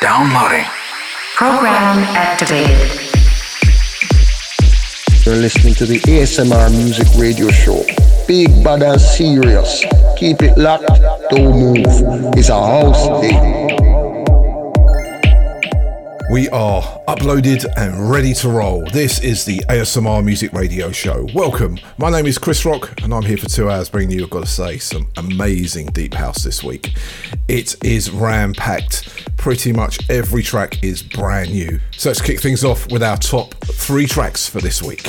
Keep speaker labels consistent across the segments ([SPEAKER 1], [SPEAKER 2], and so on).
[SPEAKER 1] Downloading. Program activated.
[SPEAKER 2] You're listening to the ASMR Music Radio Show. Big bad and serious. Keep it locked, don't move. It's a house thing.
[SPEAKER 3] We are uploaded and ready to roll. This is the ASMR Music Radio Show. Welcome. My name is Chris Rock, and I'm here for two hours bringing you, I've got to say, some amazing deep house this week. It is ram packed. Pretty much every track is brand new. So let's kick things off with our top three tracks for this week.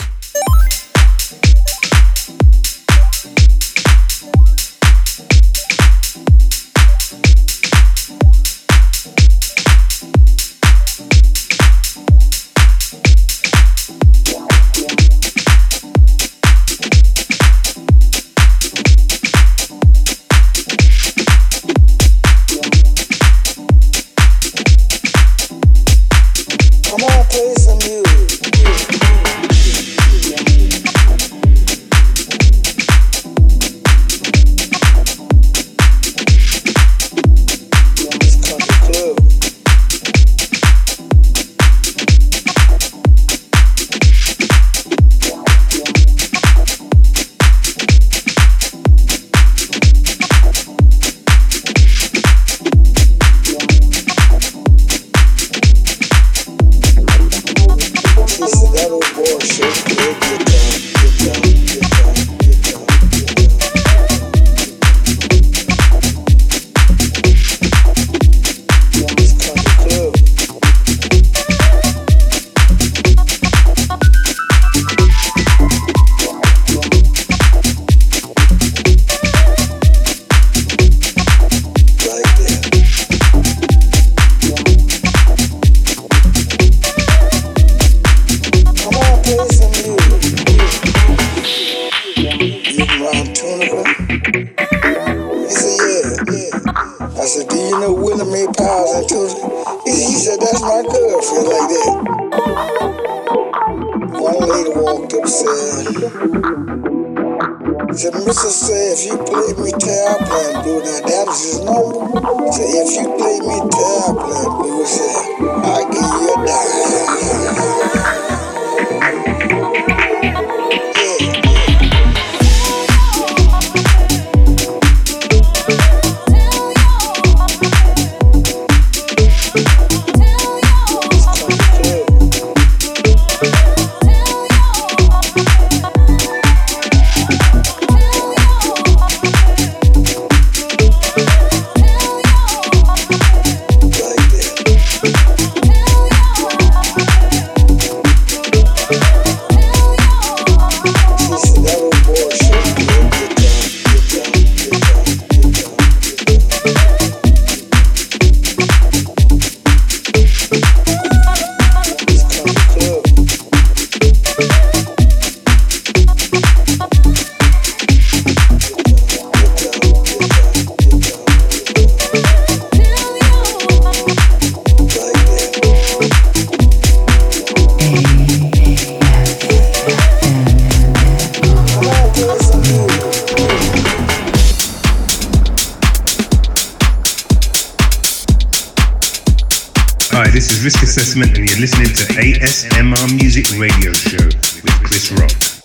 [SPEAKER 4] Assessment, and you're listening to ASMR Music Radio Show with Chris Rock.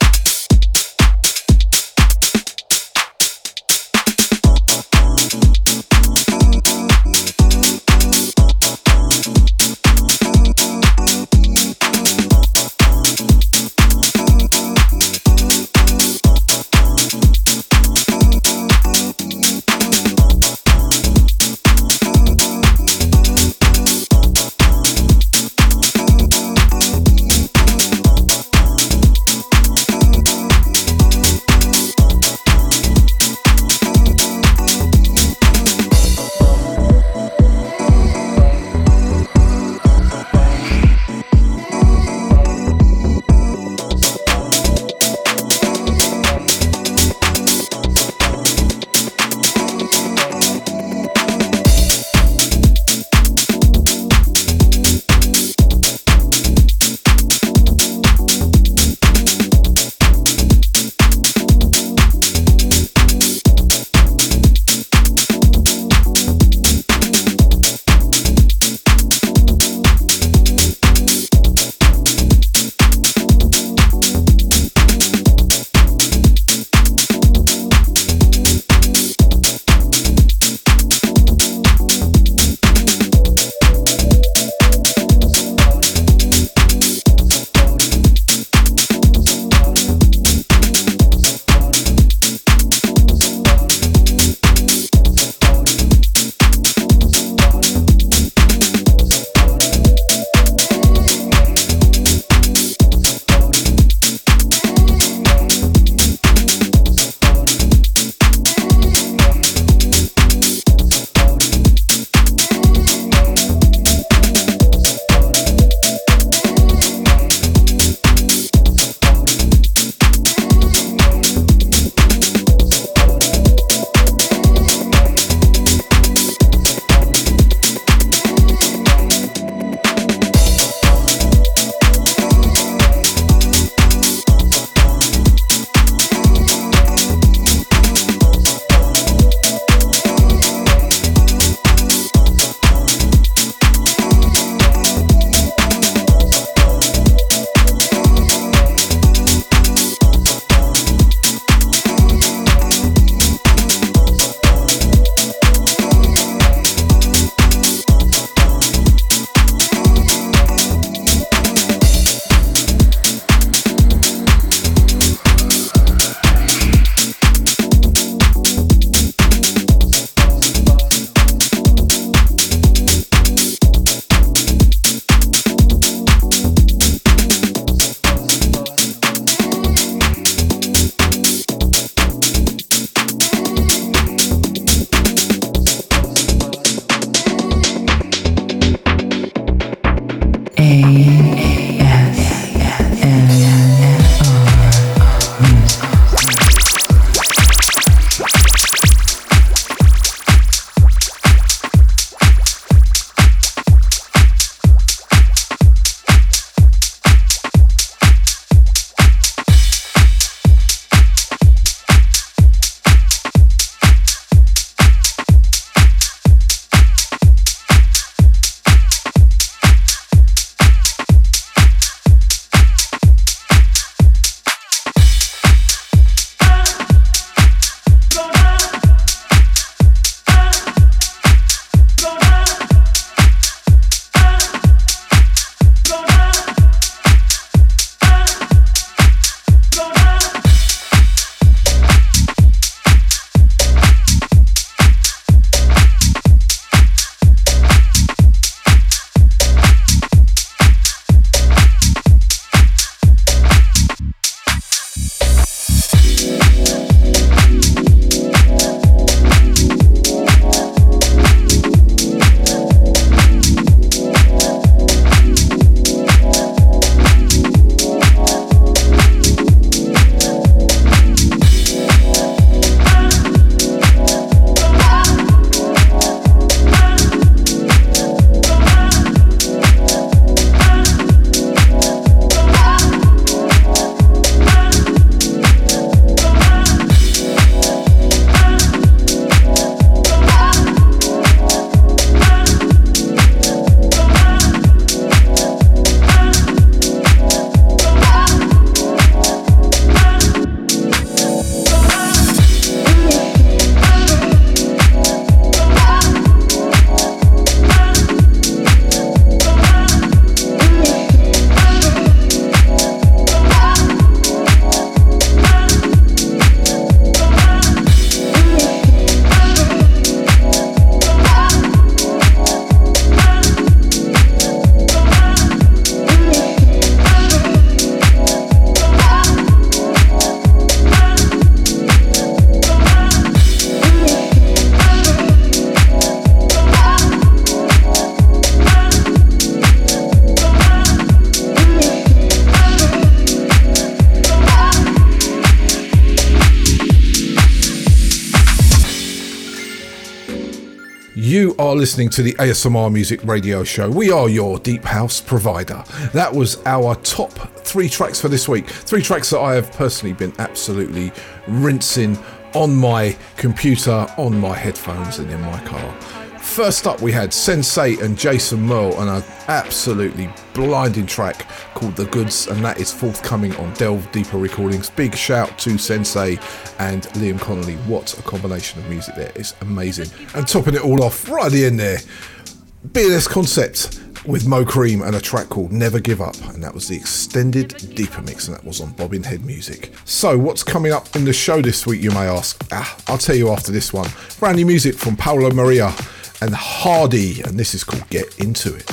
[SPEAKER 5] Listening to the ASMR Music Radio Show. We are your Deep House provider. That was our top three tracks for this week. Three tracks that I have personally been absolutely rinsing on my computer, on my headphones, and in my car. First up, we had Sensei and Jason Merle on an absolutely blinding track called The Goods, and that is forthcoming on Delve Deeper Recordings. Big shout to Sensei and Liam Connolly. What a combination of music there! It's amazing. And topping it all off right at the end there, BLS Concept with Mo Cream and a track called Never Give Up, and that was the extended deeper mix, and that was on Bobbin Head Music. So, what's coming up in the show this week, you may ask? Ah, I'll tell you after this one. Brand new music from Paolo Maria and Hardy, and this is called Get Into It.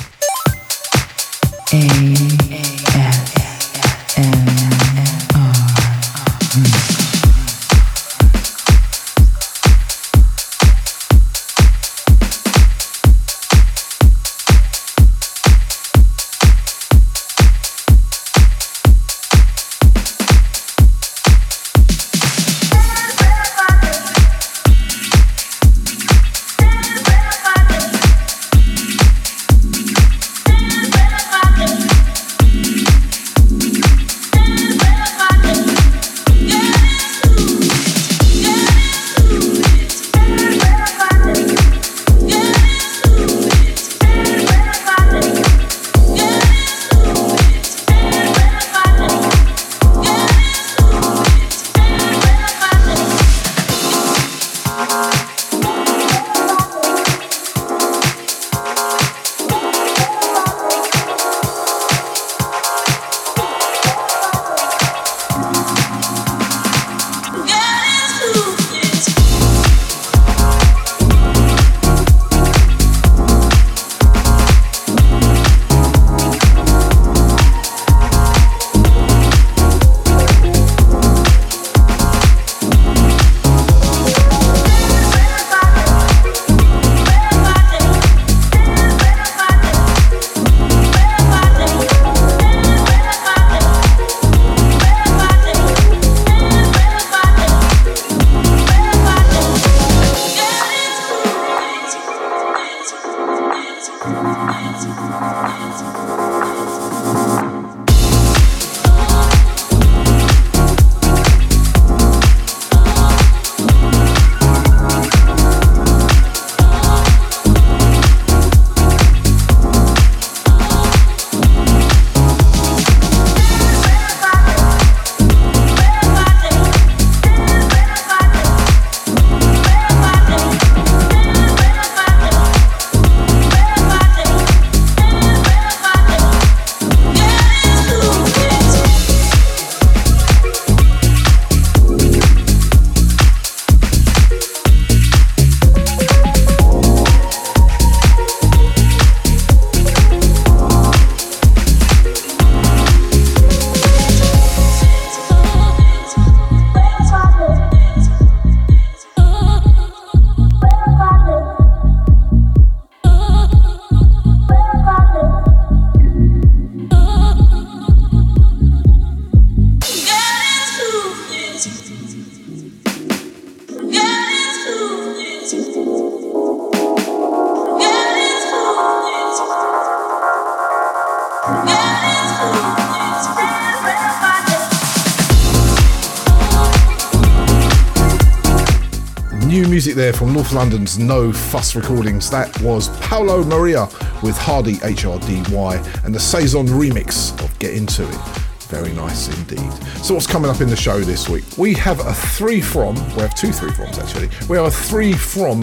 [SPEAKER 5] North London's No Fuss Recordings. That was Paolo Maria with Hardy HRDY and the Saison remix of Get Into It. Very nice indeed. So, what's coming up in the show this week? We have a three from, we have two three froms actually. We have a three from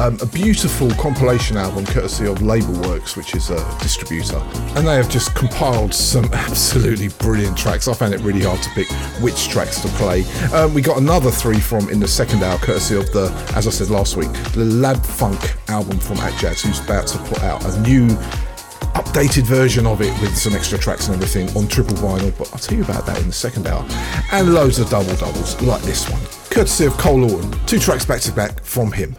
[SPEAKER 5] um, a beautiful compilation album courtesy of Labelworx, which is a distributor. And they have just compiled some absolutely brilliant tracks. I found it really hard to pick which tracks to play. Um, we got another three from in the second hour, courtesy of the, as I said last week, the Lab Funk album from Atjazz, who's about to put out a new updated version of it with some extra tracks and everything on triple vinyl, but I'll tell you about that in the second hour. And loads of double doubles like this one, courtesy of Cole Lawton. Two tracks back to back from him.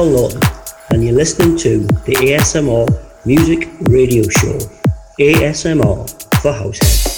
[SPEAKER 6] This Lawton, and you're listening to the ASMR Music Radio Show. ASMR for Househead.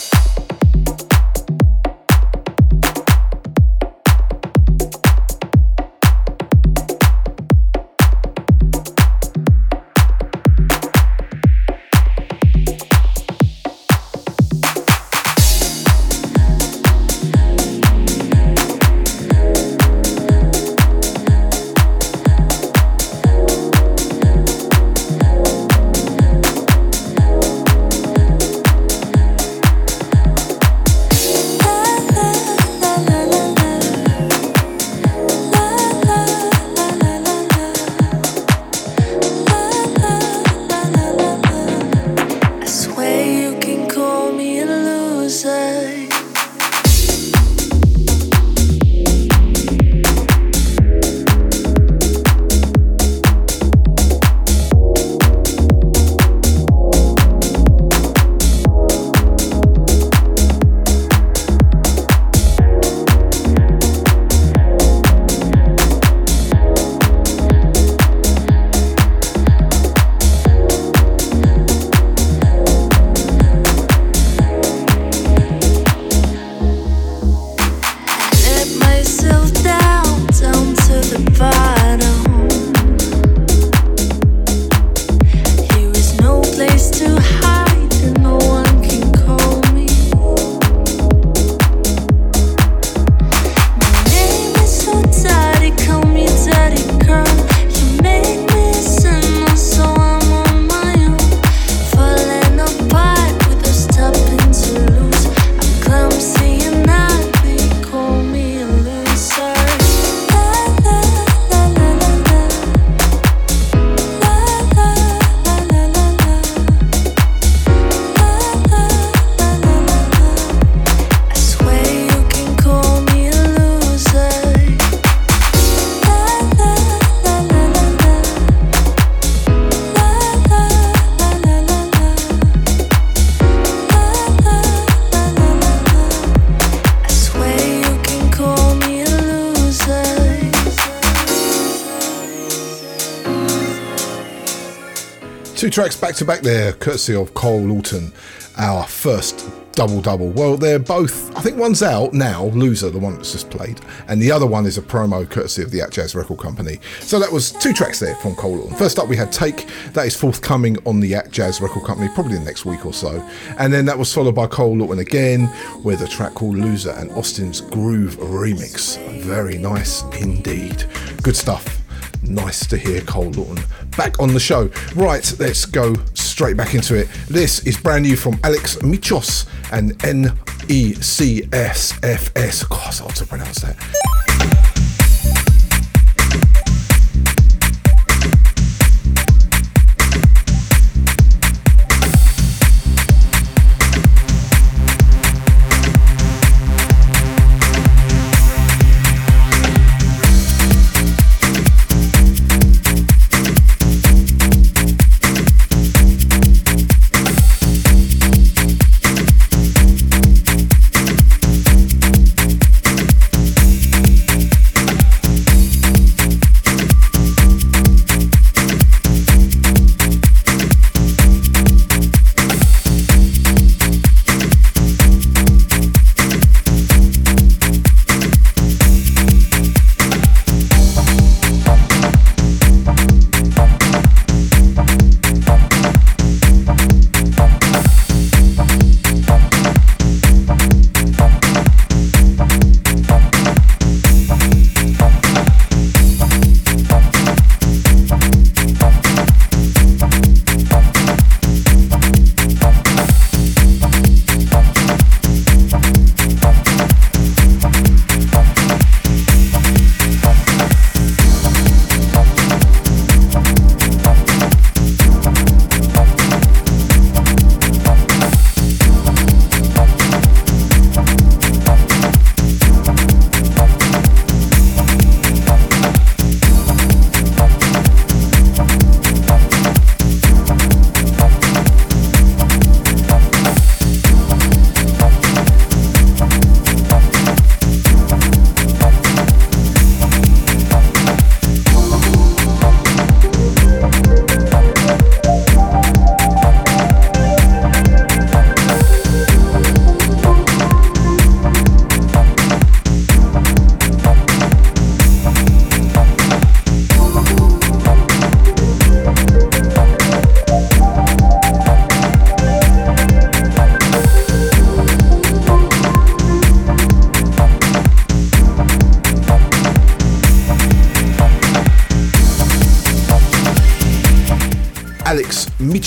[SPEAKER 5] Tracks back to back there, courtesy of Cole Lawton, our first double double. Well, they're both, I think one's out now, Loser, the one that's just played, and the other one is a promo courtesy of the Atjazz Record Company. So that was two tracks there from Cole Lawton. First up, we had Take, that is forthcoming on the Atjazz Record Company, probably the next week or so. And then that was followed by Cole Lawton again with a track called Loser and Austin's Groove remix. Very nice indeed. Good stuff. Nice to hear Cole Lawton back on the show. Right, let's go straight back into it. This is brand new from Alex Michos and N E C S F S. Of God, it's hard to pronounce that.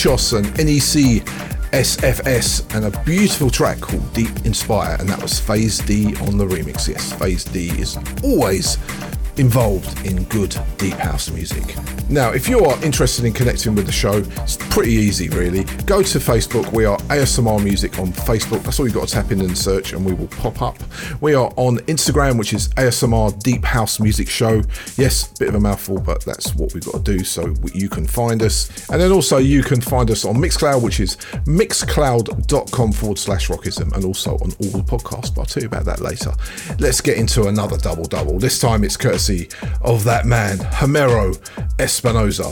[SPEAKER 5] Michos and NEC SFS and a beautiful track called Deep Inspire, and that was Phase D on the remix. Yes, Phase D is always involved in good deep house music. Now, if you are interested in connecting with the show, it's pretty easy really. Go to Facebook, we are ASMR Music on Facebook. That's all you've got to tap in and search, and we will pop up. We are on Instagram, which is ASMR Deep House Music Show. Yes, bit of a mouthful, but that's what we've got to do so you can find us. And then also, you can find us on Mixcloud, which is mixcloud.com forward slash rockism, and also on all the podcasts. But I'll tell you about that later. Let's get into another double double. This time it's courtesy of that man, Homero Espinosa.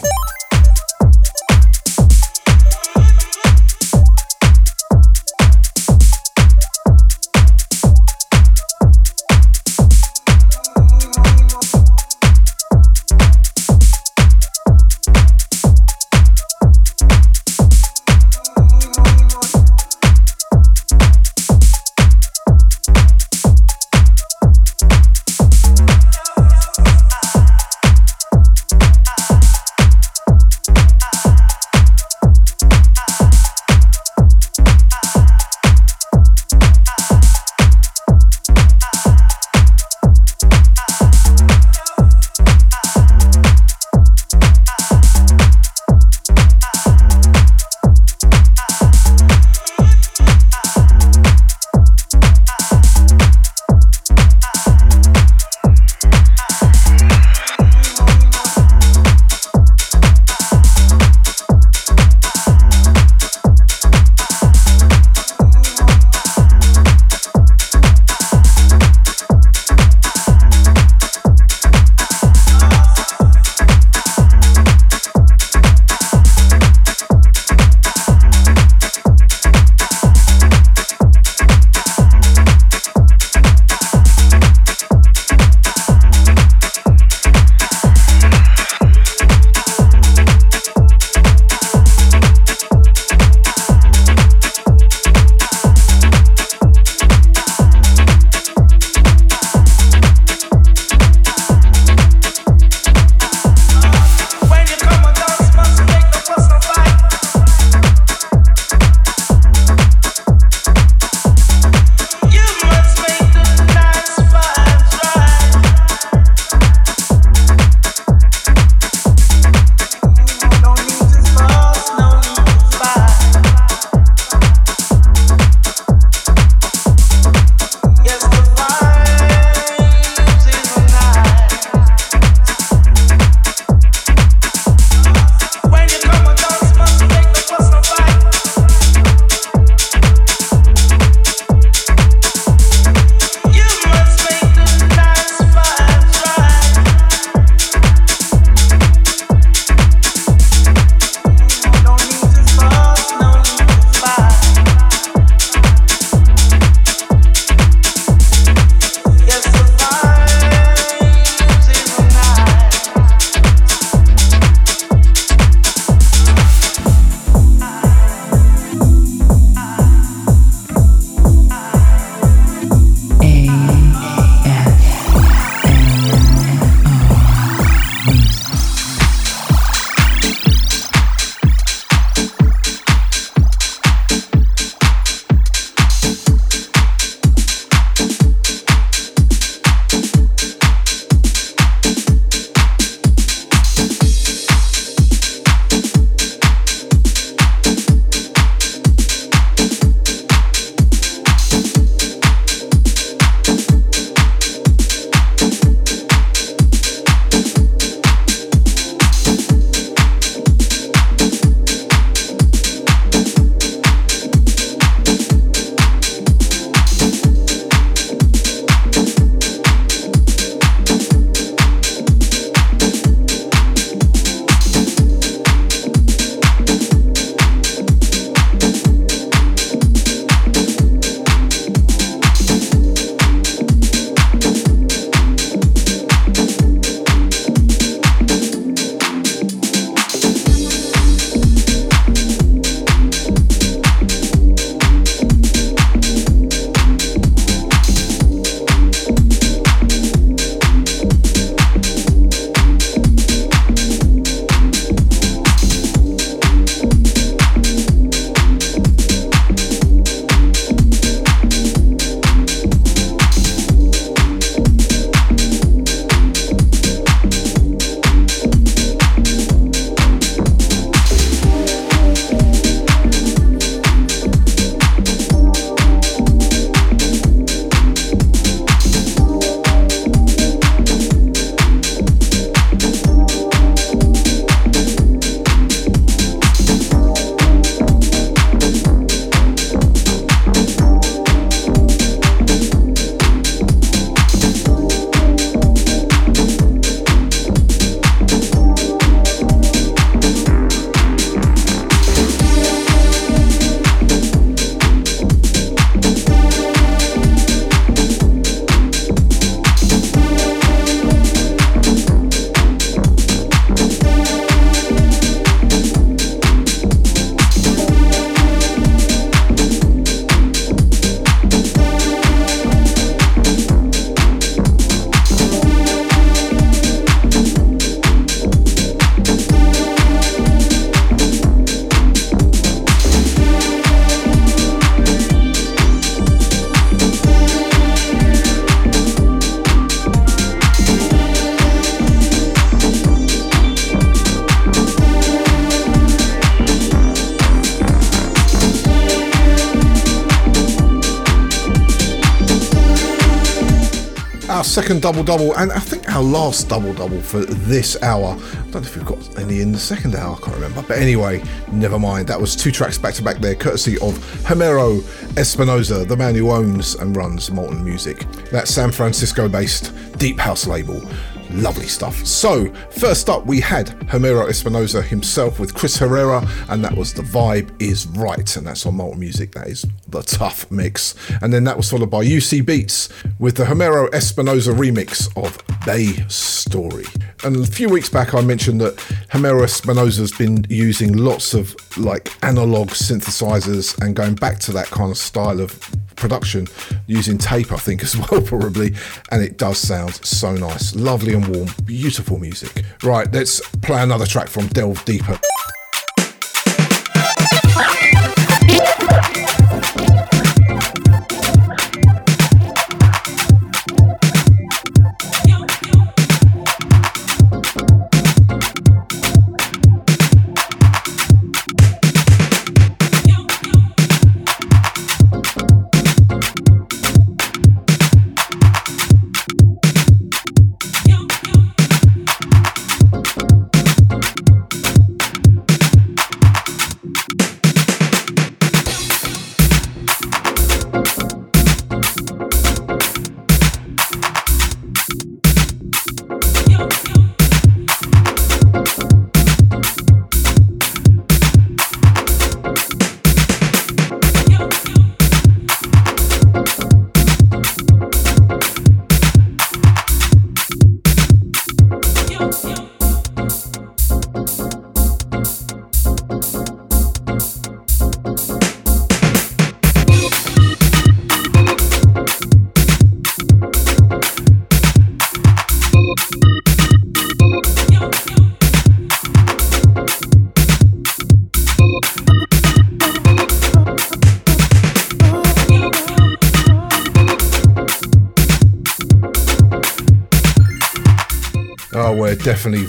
[SPEAKER 5] Second double double, and I think our last double double for this hour. I don't know if we've got any in the second hour, I can't remember. But anyway, never mind. That was two tracks back to back there, courtesy of Homero Espinosa, the man who owns and runs Molten Music. That San Francisco based deep house label. Lovely stuff. So, first up, we had Homero Espinosa himself with Chris Herrera, and that was The Vibe Is Right, and that's on Molten Music. That is the tough mix. And then that was followed by UC Beats with the Homero Espinosa remix of Bay Story. And a few weeks back, I mentioned that Homero Espinosa's been using lots of like analog synthesizers and going back to that kind of style of production using tape, I think, as well, probably. And it does sound so nice. Lovely and warm, beautiful music. Right, let's play another track from Delve Deeper.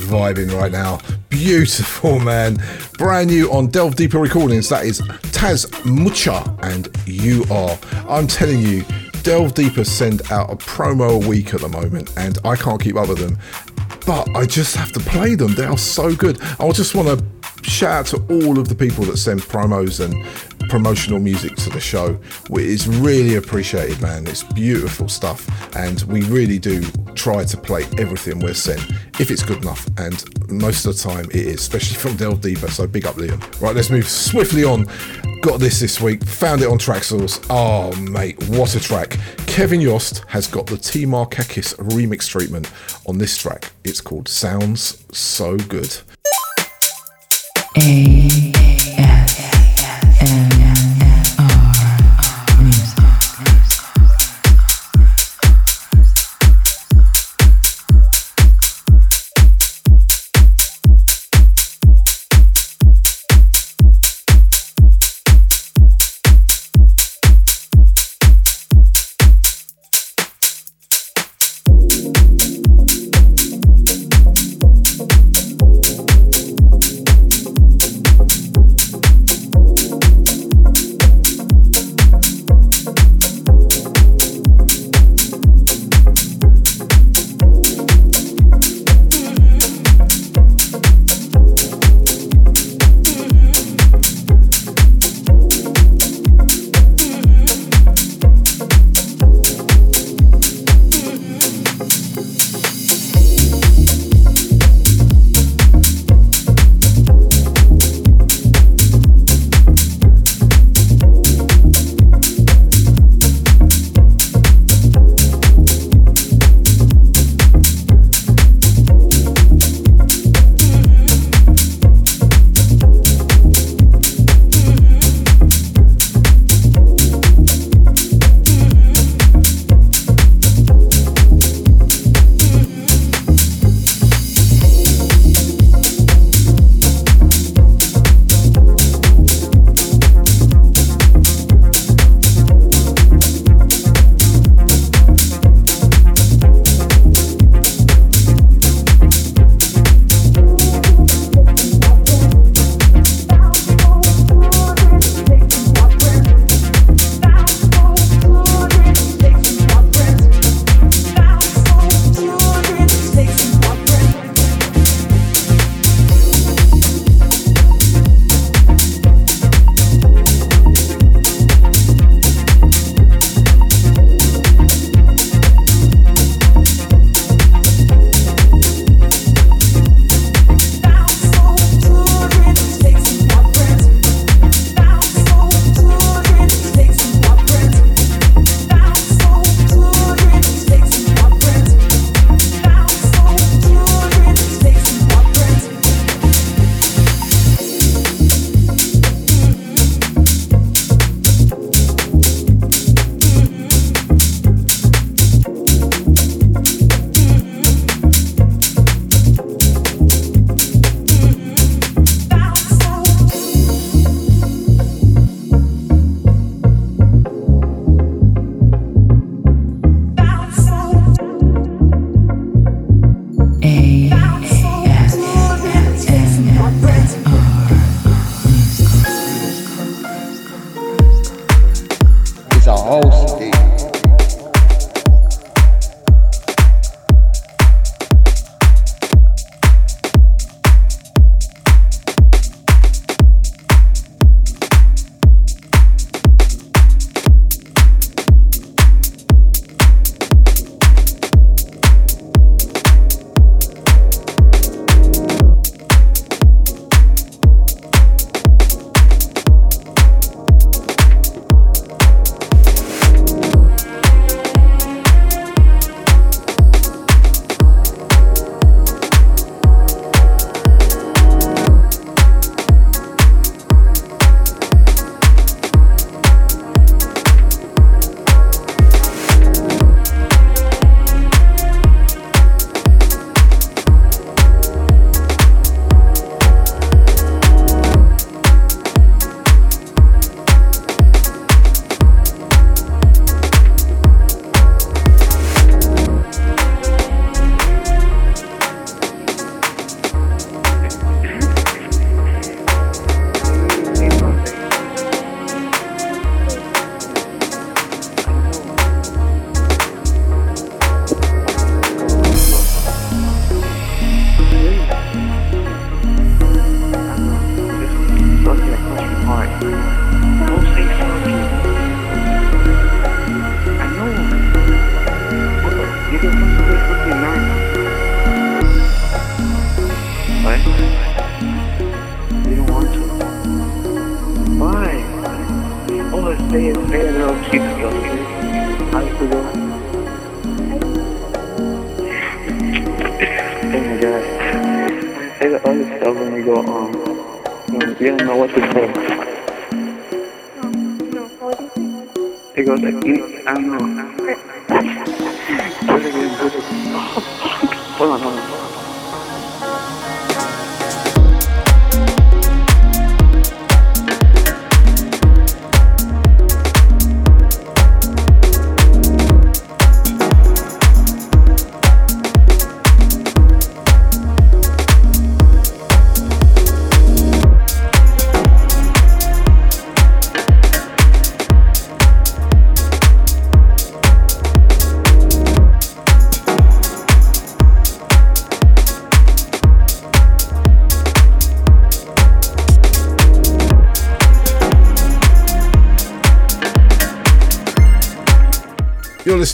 [SPEAKER 5] Vibing right now. Beautiful, man. Brand new on Delve Deeper Recordings. That is Taz Mucha and You Are. I'm telling you, Delve Deeper send out a promo a week at the moment, and I can't keep up with them. But I just have to play them. They are so good. I just want to shout out to all of the people that send promos and promotional music to the show. It's really appreciated, man. It's beautiful stuff, and we really do try to play everything we're sent if it's good enough. And most of the time it is, especially from Delve Deeper. So big up, Liam. Right, let's move swiftly on. Got this this week. Found it on Traxsource. Oh, ah, mate, what a track. Kevin Yost has got the T Markakis remix treatment on this track. It's called Sounds So Good. A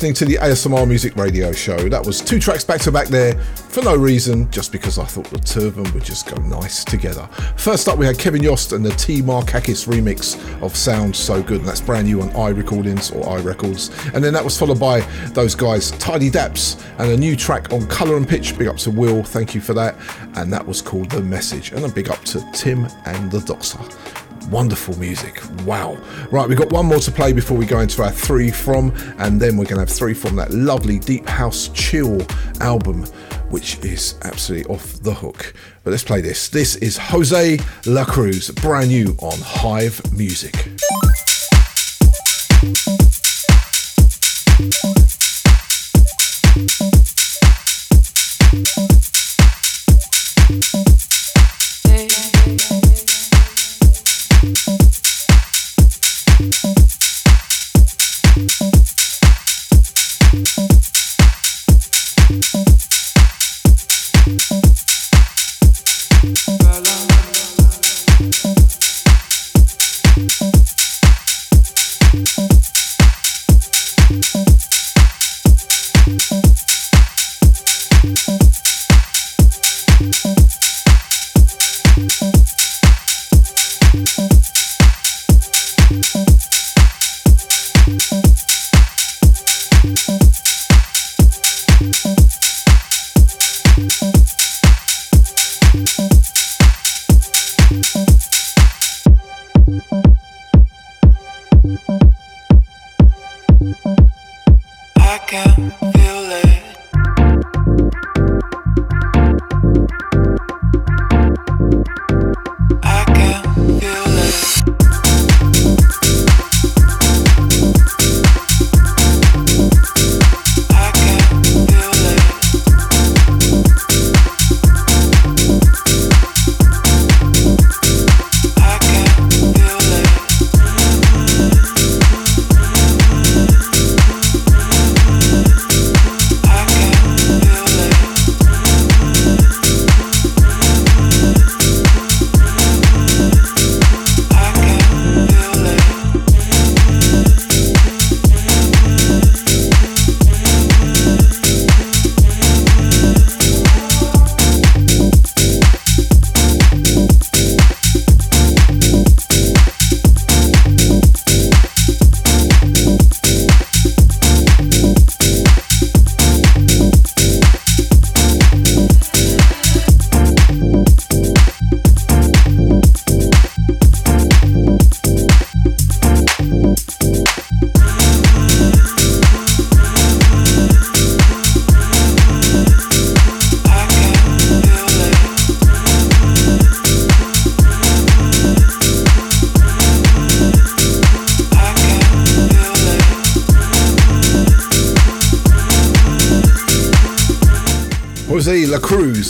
[SPEAKER 5] listening to the ASMR Music Radio Show. That was two tracks back to back there for no reason, just because I thought the two of them would just go nice together. First up, we had Kevin Yost and the T Markakis remix of Sound So Good, and that's brand new on i Recordings or i Records. And then that was followed by those guys, Tidy Daps, and a new track on Colour and Pitch. Big up to Will, thank you for that. And that was called The Message. And a big up to Tim and the Doctor. Wonderful music. Wow. Right, we've got one more to play before we go into our three from, and then we're going to have three from that lovely Deep House Chill album, which is absolutely off the hook. But let's play this. This is Jose La Cruz, brand new on Hive Music.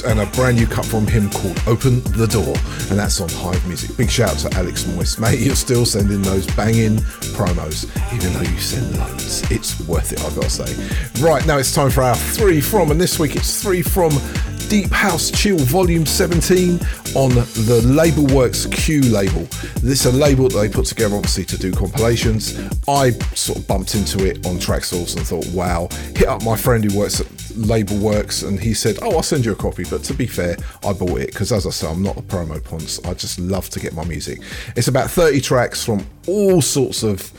[SPEAKER 5] And a brand new cut from him called Open the Door, and that's on Hive Music. Big shout out to Alex Moist, mate. You're still sending those banging promos, even though you send loads. It's worth it, I've got to say. Right, now it's time for our three from, and this week it's three from Deep House Chill Volume 17 on the Labelworx Q label. This is a label that they put together obviously to do compilations. I sort of bumped into it on Traxsource and thought, wow, hit up my friend who works at Labelworx, and he said, "Oh, I'll send you a copy." But to be fair, I bought it because, as I say, I'm not a promo ponce. I just love to get my music. It's about 30 tracks from all sorts of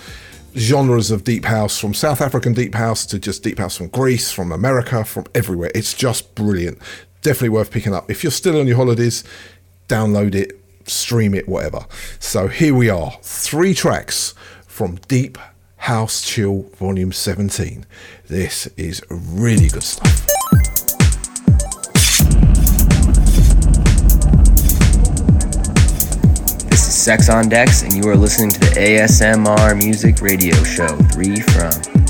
[SPEAKER 5] genres of deep house, from South African deep house to just deep house from Greece, from America, from everywhere. It's just brilliant. Definitely worth picking up. If you're still on your holidays, download it, stream it, whatever. So here we are, three tracks from Deep House Chill Volume 17. This is really good stuff.
[SPEAKER 7] This is Sex on Decks, and you are listening to the ASMR Music Radio Show 3 From.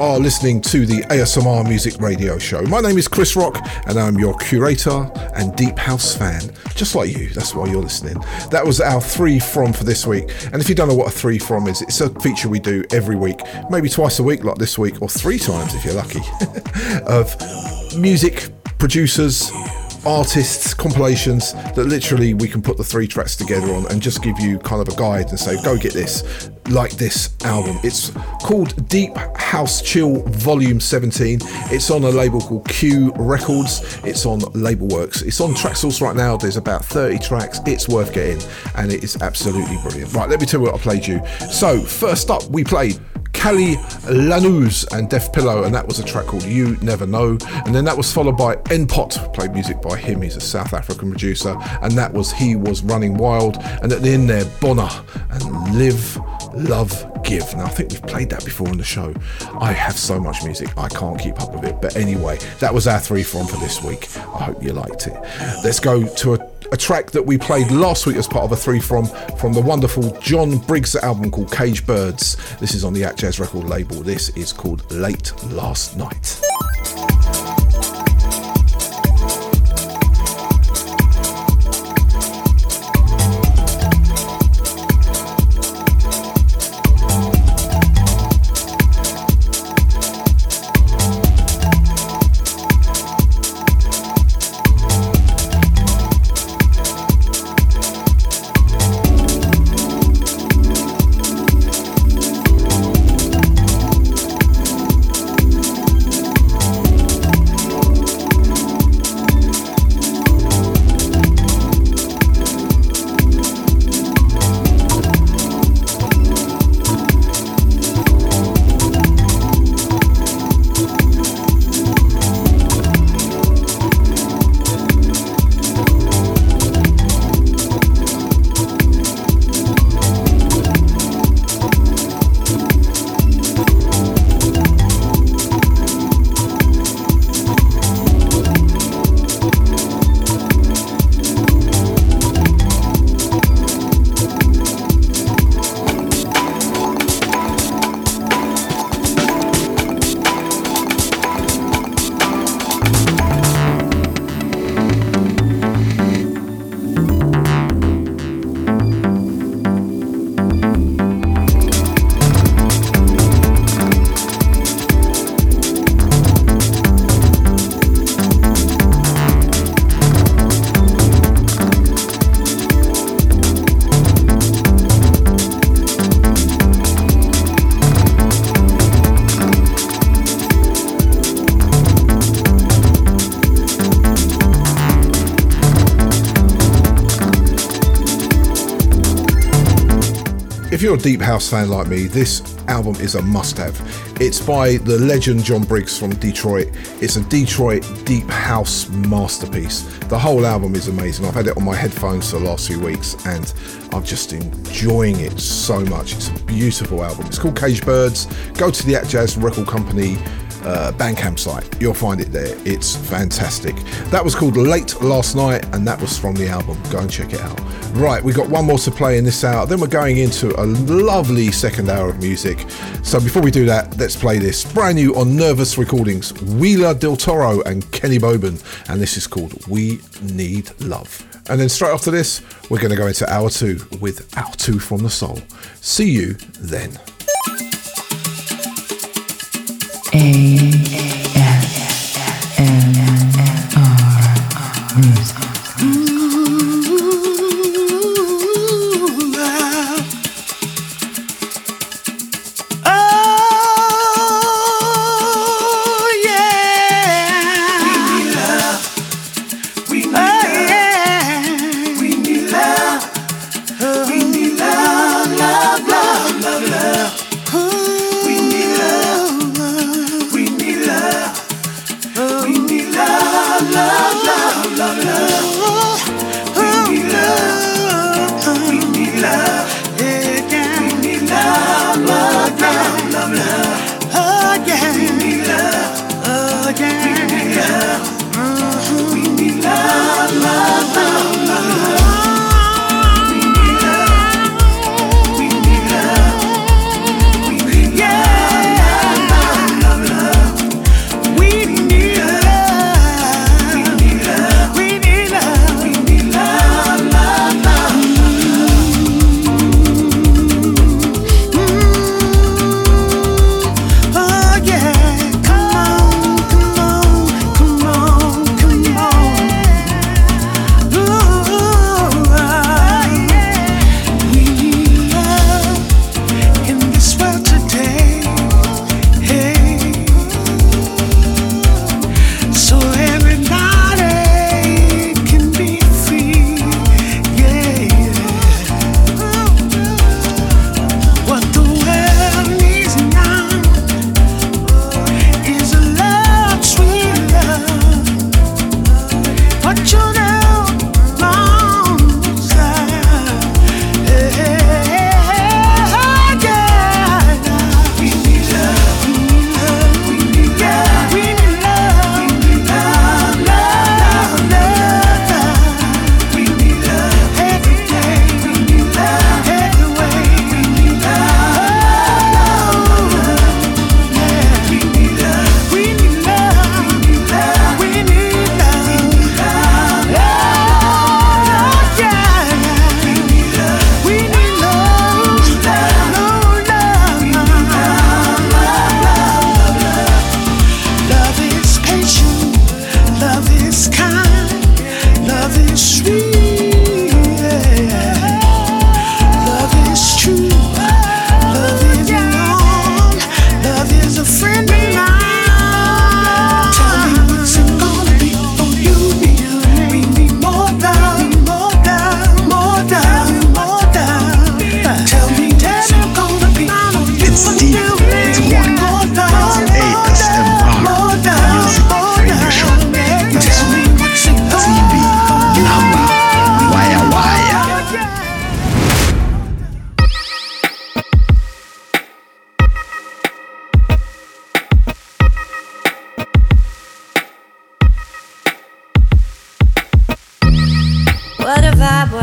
[SPEAKER 5] Are listening to the ASMR Music Radio Show. My name is Chris Rock, and I'm your curator and deep house fan, just like you. That's why you're listening. That was our three from for this week. And if you don't know what a three from is, it's a feature we do every week, maybe twice a week, like this week, or three times if you're lucky, of music producers artists compilations that literally we can put the three tracks together on and just give you kind of a guide and say go get this like this album. It's called deep house chill volume 17 it's on a label called q records. It's on Labelworx. it's on traxsource right now. There's about 30 tracks. It's worth getting and it is absolutely brilliant. Right let me tell you what i played you. So first up we played Kali Lanuz and Deaf Pillow, and that was a track called You Never Know. And then that was followed by Npot, played music by him, he's a South African producer, and that was He Was Running Wild. And at the end there, Bonner and Live, Love, Give. Now, I think we've played that before in the show. I have so much music, I can't keep up with it. But anyway, that was our three from for this week. I hope you liked it. Let's go to a a track that we played last week as part of a three from from the wonderful John Briggs album called Cage Birds. This is on the Atjazz record label. This is called Late Last Night. You're a deep house fan like me, this album is a must have. It's by the legend John Briggs from Detroit. It's a Detroit deep house masterpiece. The whole album is amazing. I've had it on my headphones for the last few weeks and I'm just enjoying it so much. It's a beautiful album. It's called Cage Birds. Go to the Atjazz Record Company uh, Bandcamp site. You'll find it there. It's fantastic. That was called Late Last Night, and that was from the album. Go and check it out. Right, we've got one more to play in this hour. Then we're going into a lovely second hour of music. So before we do that, let's play this brand new on Nervous Recordings. Wheeler Del Toro and Kenny Bobien, and this is called We Need Love. And then straight after this, we're going to go into hour two with Hour Two from the Soul. See you then.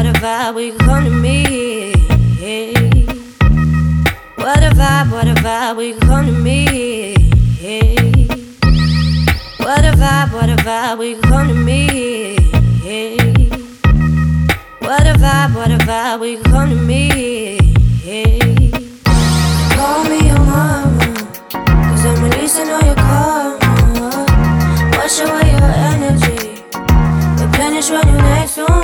[SPEAKER 1] What a
[SPEAKER 8] vibe, we come to me. What a vibe, what a vibe, we come to me. What a vibe, what a vibe, we come to me. What a vibe, what a vibe, we come to me. Call me your mama, cause I'm releasing all your karma. Wash away your energy, replenish when you're next to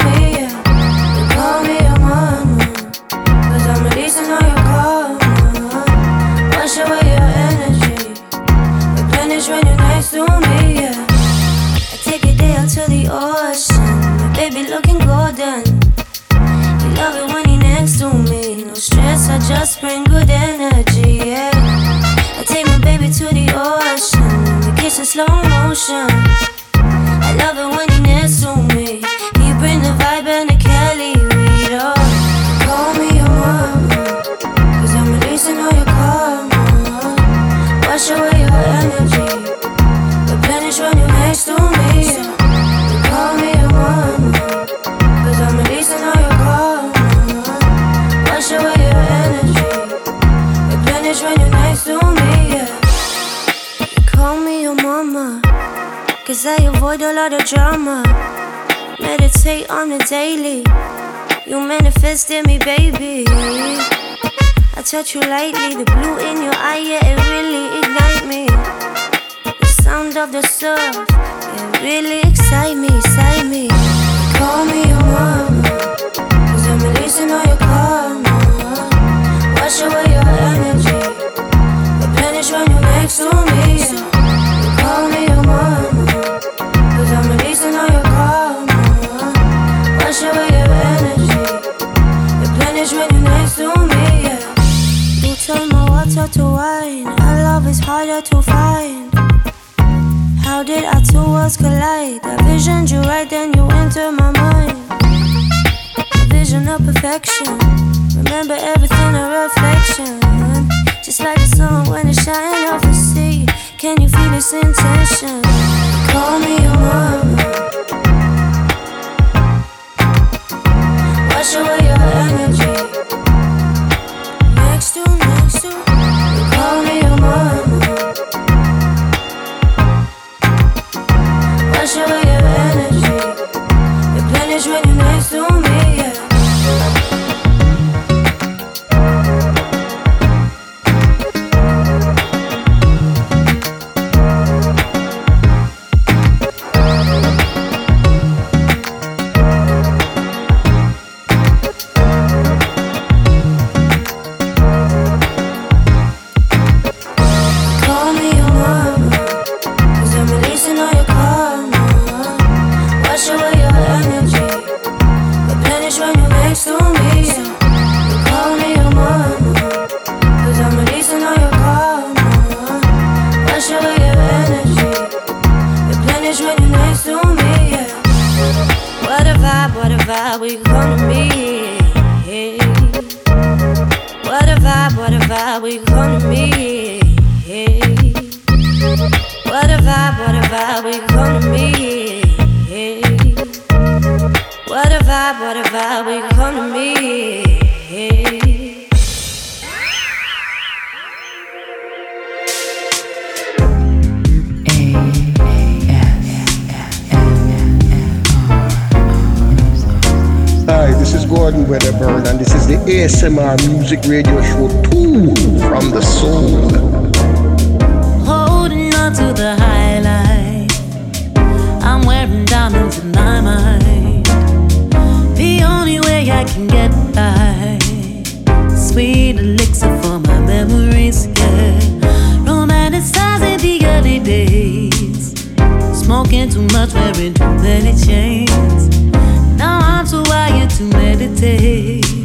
[SPEAKER 8] just bring good energy. Yeah. I take my baby to the ocean, we kiss in slow motion. I love it when lot of drama. Meditate on the daily. You manifest in me, baby. I touch you lightly. The blue in your eye, yeah, it really ignite me. The sound of the surf, it really excite me, excite me. Call me your mama. Cause I'm releasing all your karma. Wash away your energy. Replenish when you're next to me. Turn to wine. Our love is harder to find. How did our two worlds collide? I visioned you right, then you enter my mind. A vision of perfection. Remember everything a reflection. Just like the sun when it shines off the sea. Can you feel its intention? Call me your mama. Wash away your energy. Vibe, what a vibe, we come to me. What a vibe, what a vibe, we come to me. What a vibe, what a vibe, we come to me.
[SPEAKER 2] This is Gordon Weatherburn, and this is the ASMR Music Radio Show 2 from the Soul.
[SPEAKER 9] holding on to the highlight. I'm wearing diamonds in my mind. The only way I can get by. Sweet elixir for my memories, yeah. Romanticizing the early days. Smoking too much, wearing too many chains. Now I'm too wired to meditate.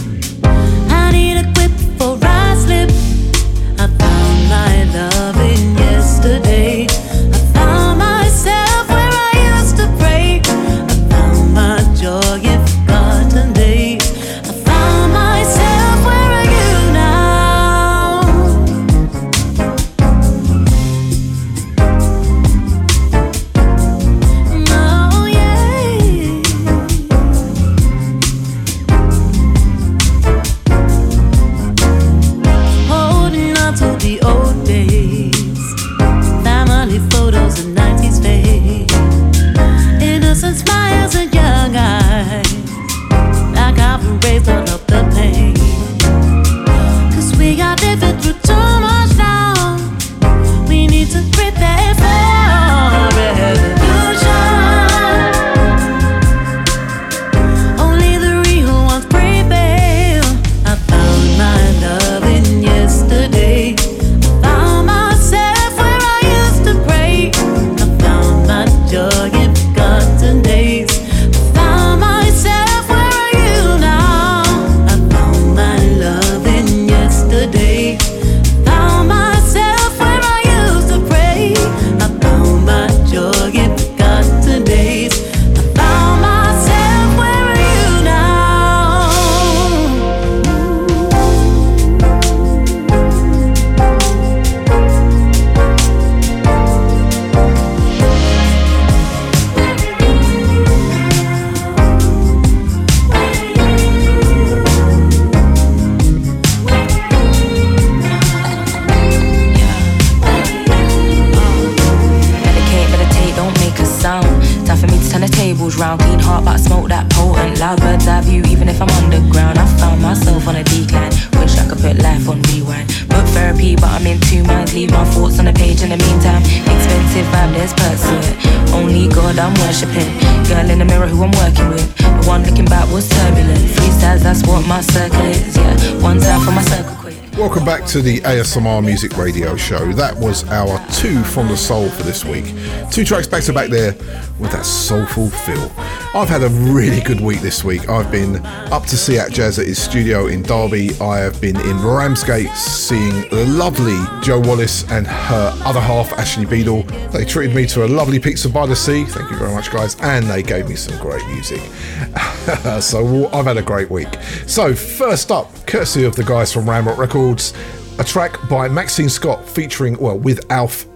[SPEAKER 9] To
[SPEAKER 10] the
[SPEAKER 5] ASMR Music Radio Show. That was our two from the soul for this week. Two tracks back to back there with that soulful feel. I've had a really good week this week. I've been up to see Atjazz at his studio in Derby. I have been in Ramsgate seeing the lovely Jo Wallace and her other half, Ashley Beadle. They treated me to a lovely pizza by the sea. Thank you very much, guys. And they gave me some great music. so I've had a great week. So, first up, courtesy of the guys from Ramrock Records, a track by Maxine Scott featuring, well, with Alf.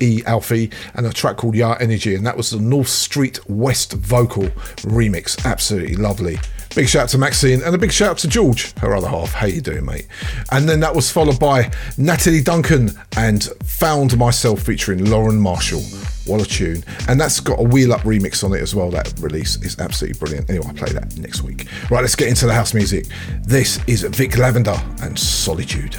[SPEAKER 5] E Alfie and a track called Ya Energy, and that was the North Street West vocal remix. Absolutely lovely. Big shout out to Maxine and a big shout out to George, her other half. How you doing, mate? And then that was followed by Natalie Duncan and Found Myself featuring Lauren Marshall. What a tune. And that's got a wheel up remix on it as well. That release is absolutely brilliant. Anyway, I'll play that next week. Right, let's get into the house music. This is Vic Lavender and Solitude.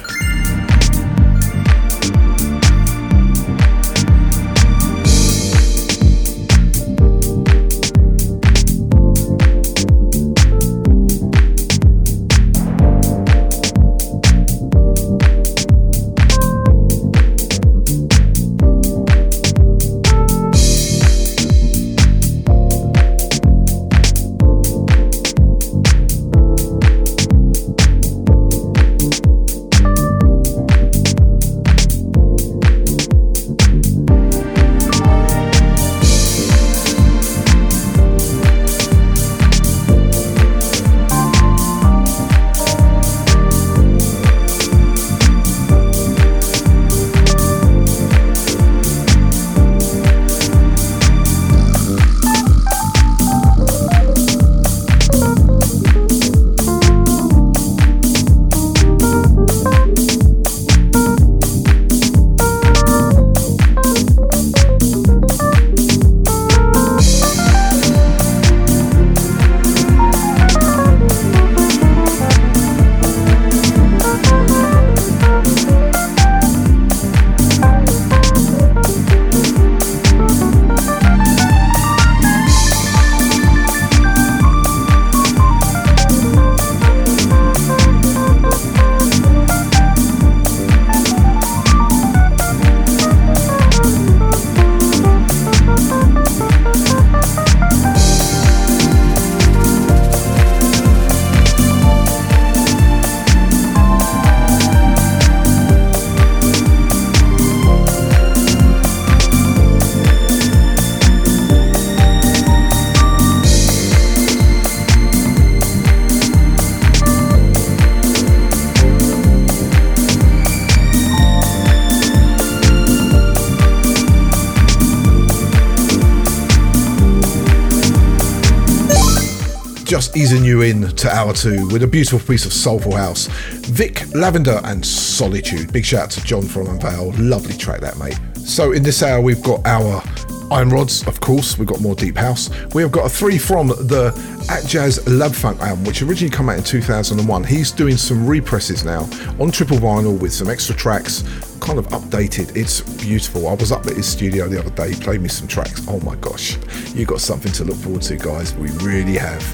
[SPEAKER 5] R2 with a beautiful piece of soulful house. Vic Lavender and Solitude. Big shout out to John from Unveil. Lovely track that, mate. So in this hour, we've got our Iron Rods, of course. We've got more Deep House. We have got a three from the Atjazz Lab Funk album, which originally came out in 2001. He's doing some represses now on triple vinyl with some extra tracks, kind of updated. It's beautiful. I was up at his studio the other day. He played me some tracks. Oh my gosh, you got something to look forward to, guys. We really have.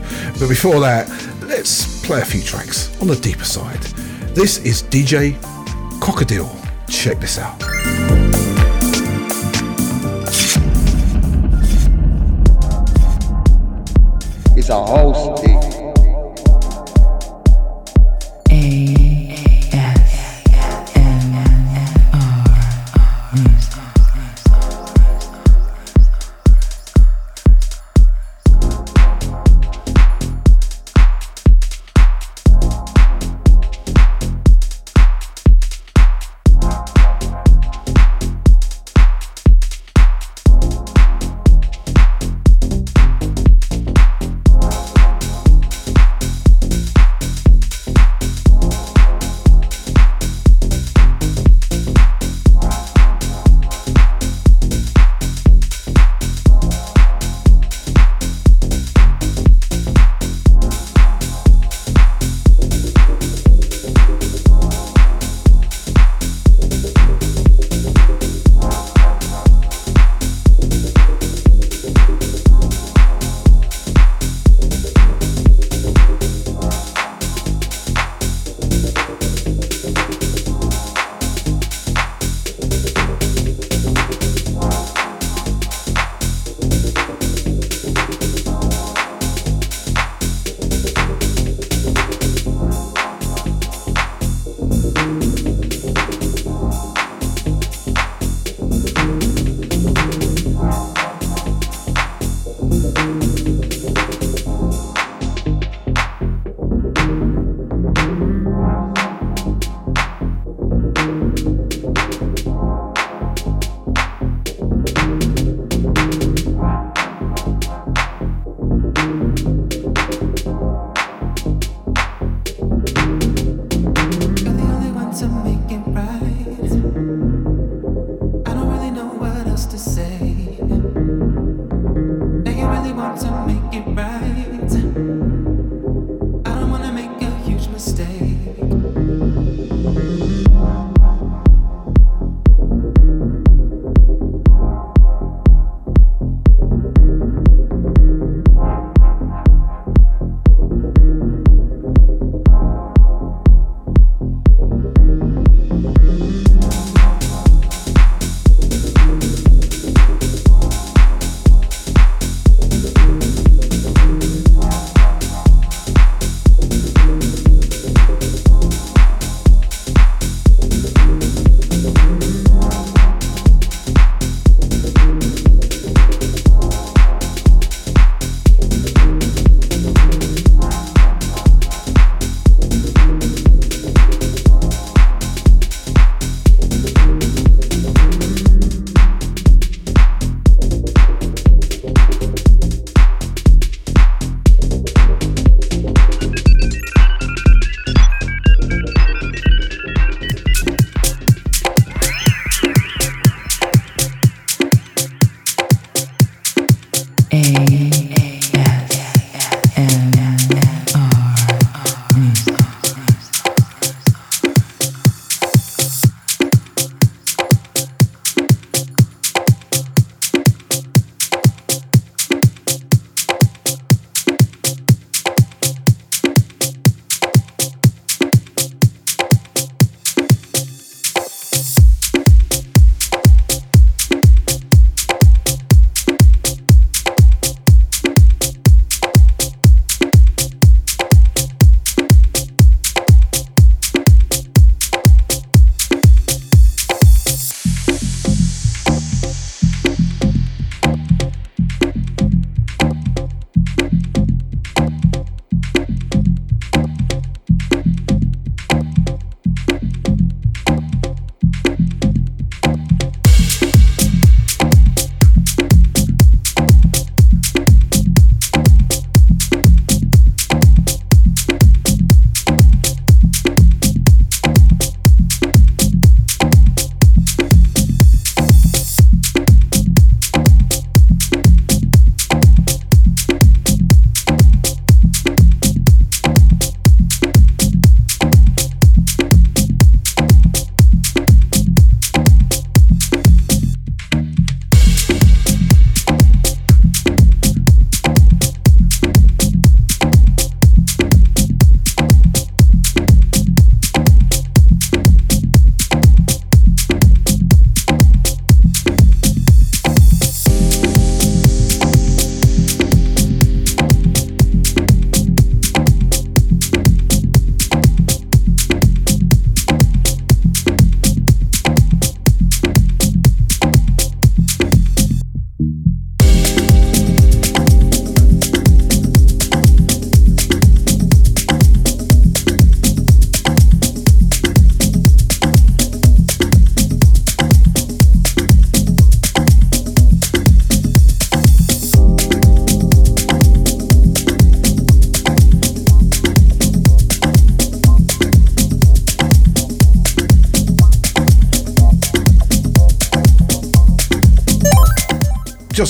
[SPEAKER 5] But before that, play a few tracks on the deeper side. This is DJ Crocodile. Check this out.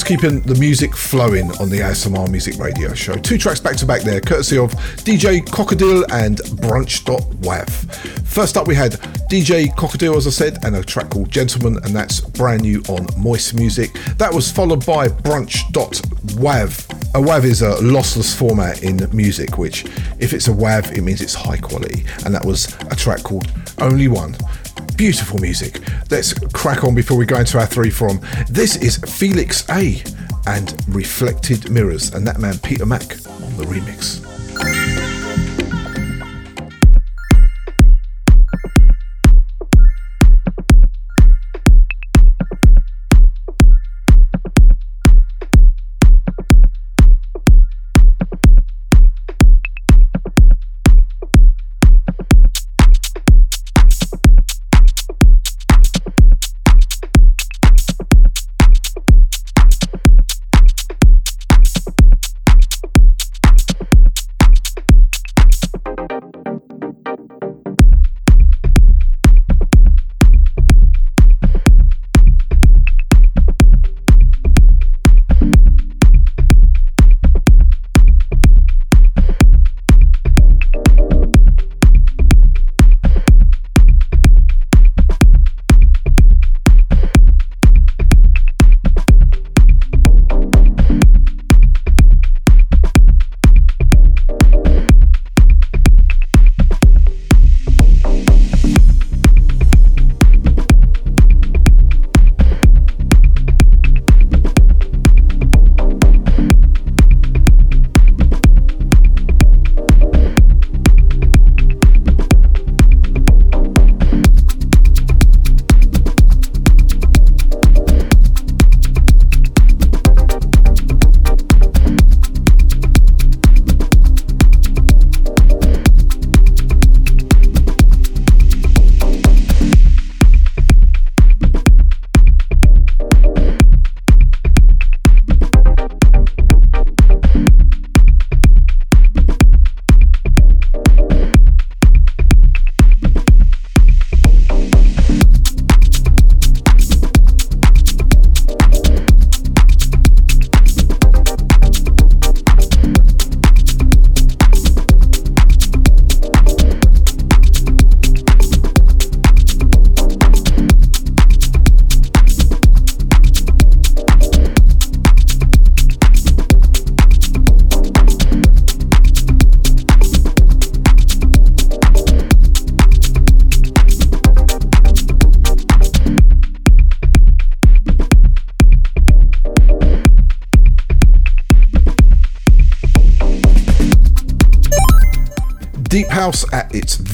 [SPEAKER 5] Keeping the music flowing on the ASMR Music Radio Show. Two tracks back to back there, courtesy of DJ Crocodile and Brunch.wav. First up, we had DJ Crocodile, as I said, and a track called Gentleman, and that's brand new on Moist Music. That was followed by Brunch.wav. A WAV is a lossless format in music, which, if it's a WAV, it means it's high quality, and that was a track called Only One Beautiful music. Let's crack on before we go into our three from. This is Felix A and Reflected Mirrors, and that man Peter Mack on the remix.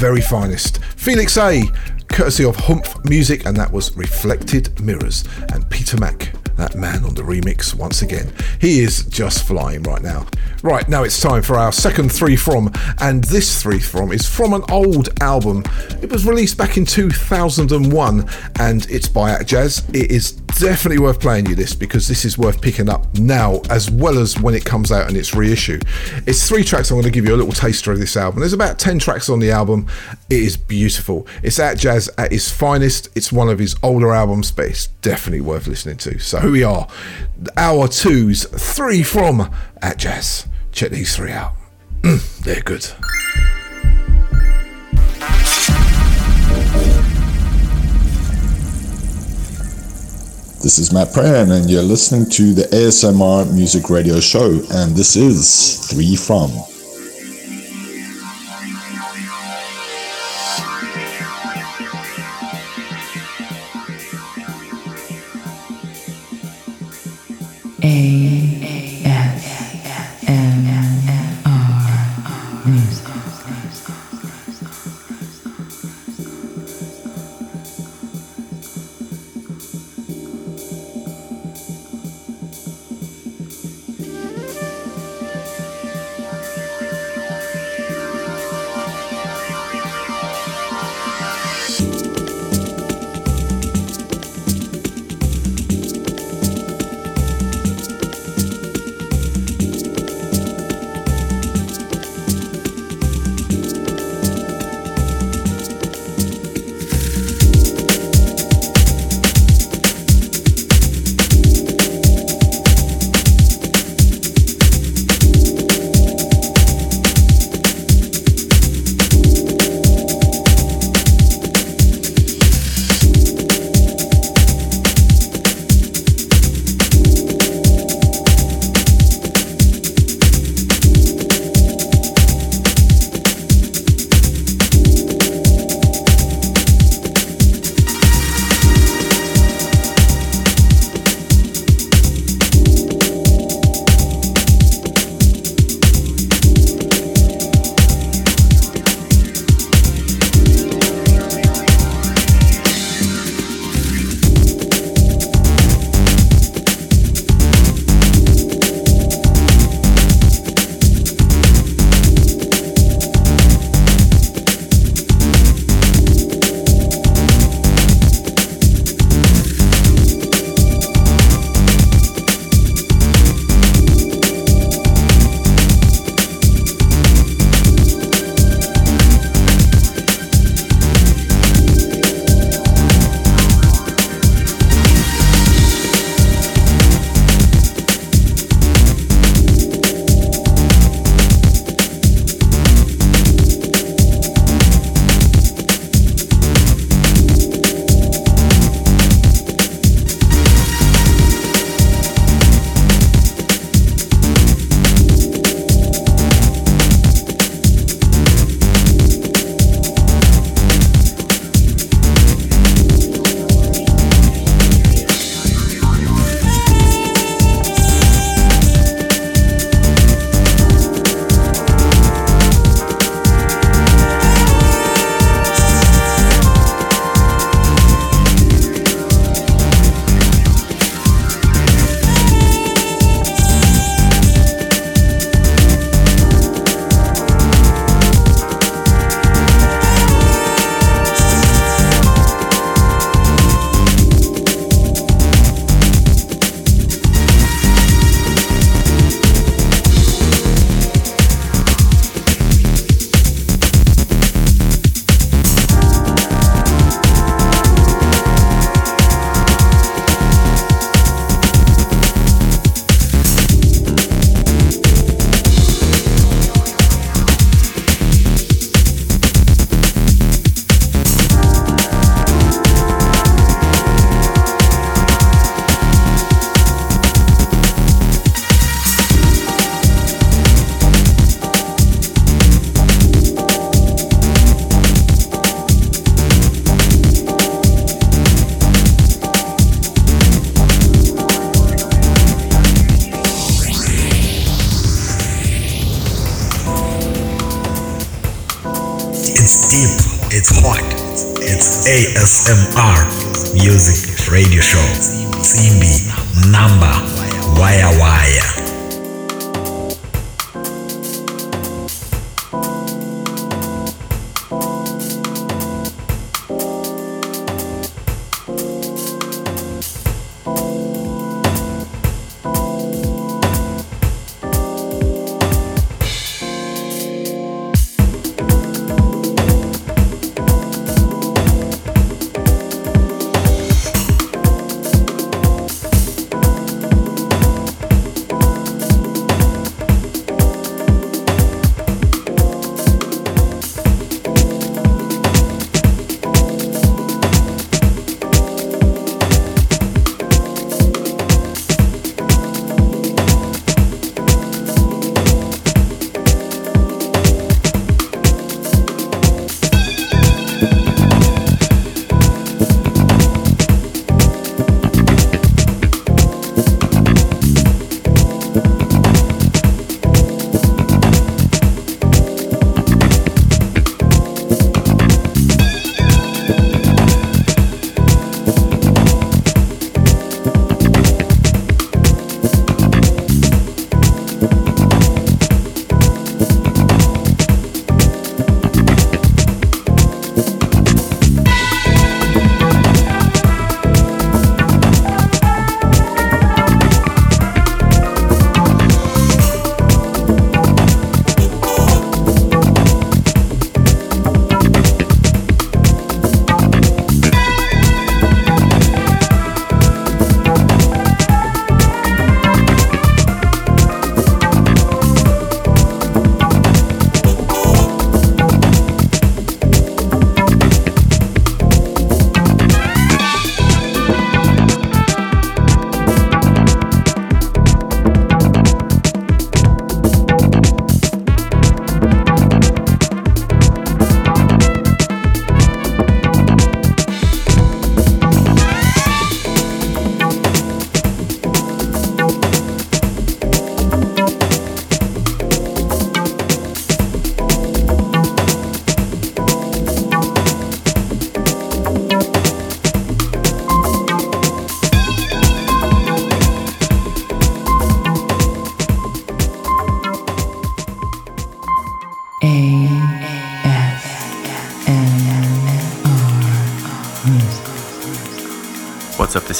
[SPEAKER 5] Very finest. Felix A, courtesy of Humph Music, and that was Reflected Mirrors. And Peter Mack, that man on the remix once again. He is just flying right now. Right, now it's time for our second three from, and this three from is from an old album. It was released back in 2001 and it's by Atjazz. It is definitely worth playing you this because this is worth picking up now as well as when it comes out and its reissue. It's three tracks. I'm going to give you a little taster of this album. There's about 10 tracks on the album. It is beautiful. It's Atjazz at its finest. It's one of his older albums, but it's definitely worth listening to. So here we are. Hour two's three from Atjazz. Check these three out. Mm, they're good.
[SPEAKER 11] This is Matt Pran, and you're listening to the ASMR Music Radio Show, and this is Three From.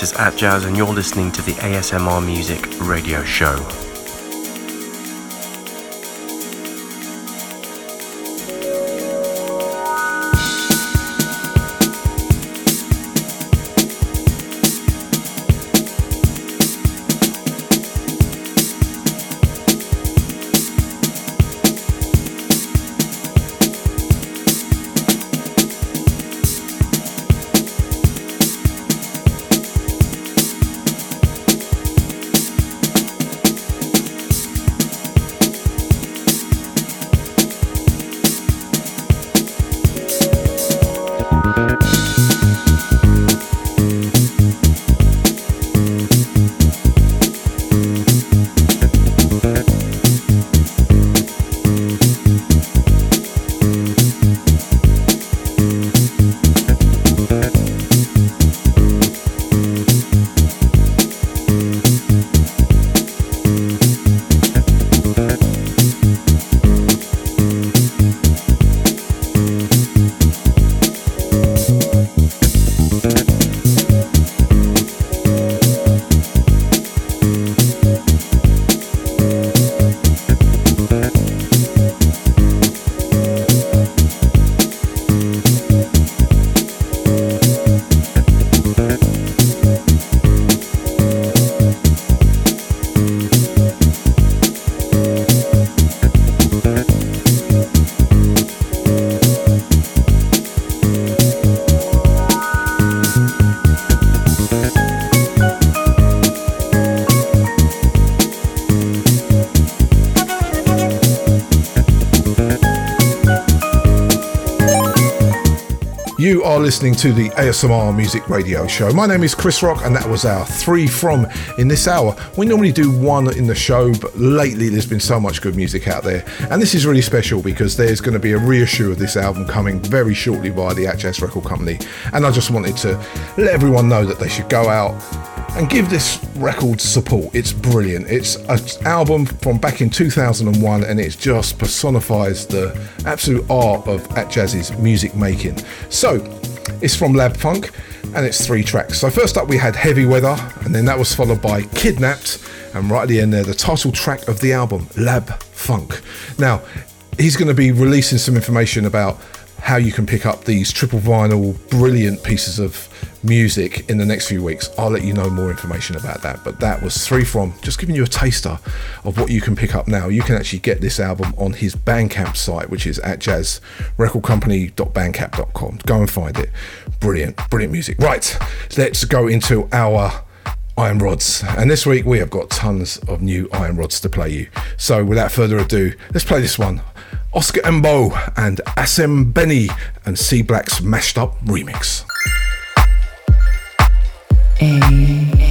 [SPEAKER 12] Is Atjazz, and you're listening to the ASMR Music Radio Show.
[SPEAKER 5] Are listening to the ASMR Music Radio Show. My name is Chris Rock, and that was our three from in this hour. We normally do one in the show, but lately there's been so much good music out there. And this is really special because there's going to be a reissue of this album coming very shortly by the Atjazz Record Company. And I just wanted to let everyone know that they should go out and give this record support. It's brilliant. It's an album from back in 2001 and it just personifies the absolute art of Atjazz's music making. So, it's from Lab Funk and it's three tracks. So, first up, we had Heavy Weather, and then that was followed by Kidnapped, and right at the end there, the title track of the album, Lab Funk. Now, he's going to be releasing some information about how you can pick up these triple vinyl brilliant pieces of music in the next few weeks. I'll let you know more information about that. But that was three from just giving you a taster of what you can pick up now. You can actually get this album on his Bandcamp site, which is at jazzrecordcompany.bandcamp.com. Go and find it. Brilliant, brilliant music. Right, let's go into our iron rods. And this week we have got tons of new iron rods to play you. So without further ado, let's play this one. Oscar Mbo and Asem Benny and C Black's mashed up remix.
[SPEAKER 10] A.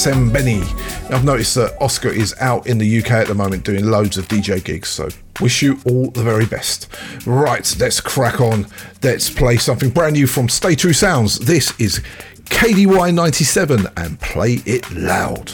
[SPEAKER 5] Asem Benny. I've noticed that Oscar is out in the UK at the moment doing loads of DJ gigs, so wish you all the very best. Right, let's crack on. Let's play something brand new from Stay True Sounds. This is KDY97 and play it loud.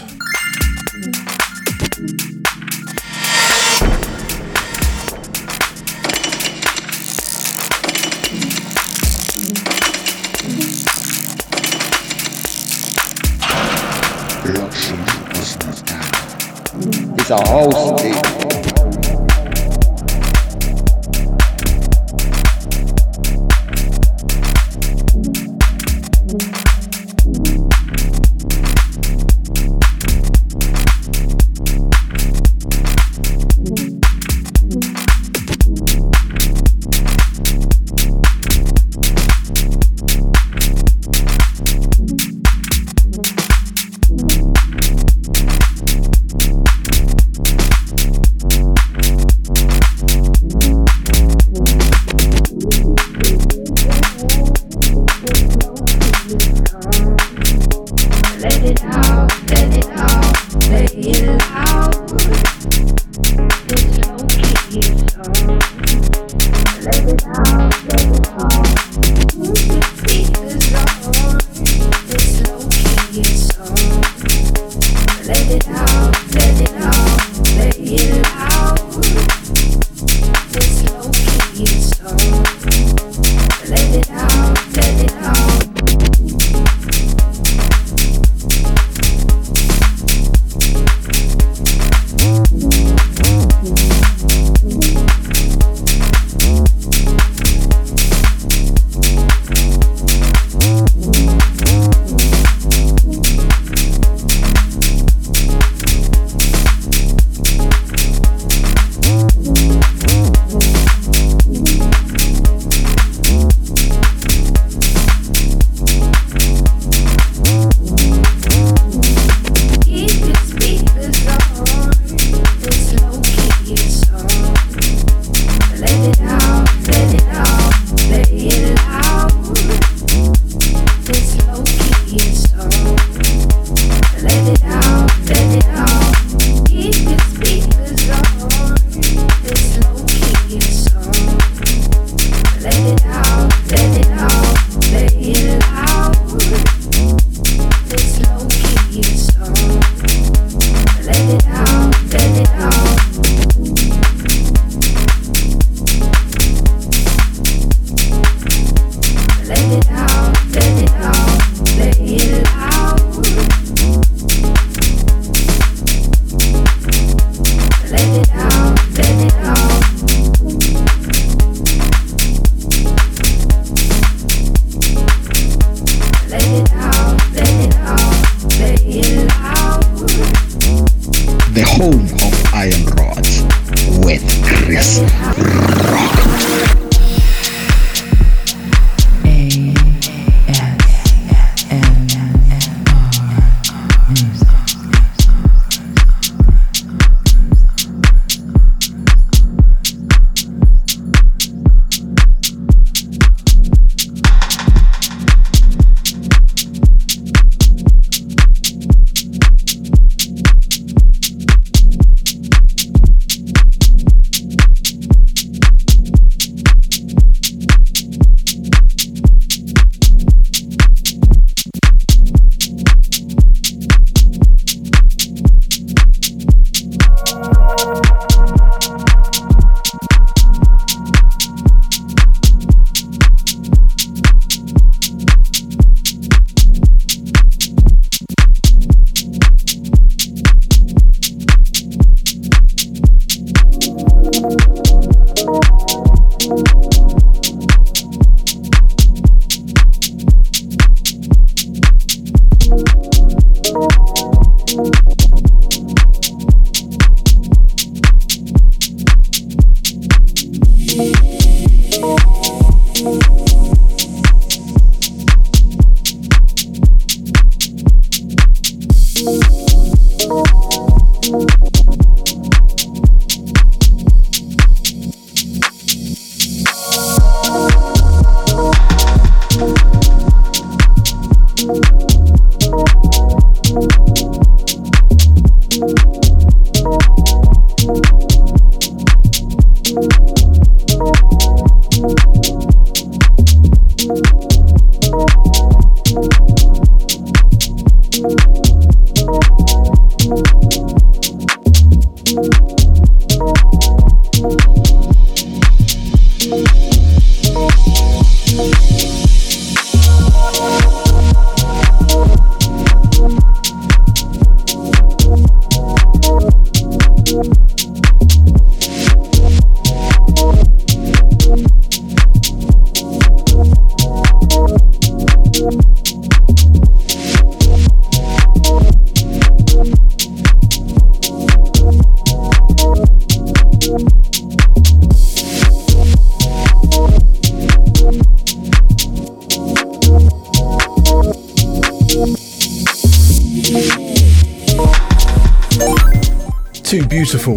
[SPEAKER 2] It's a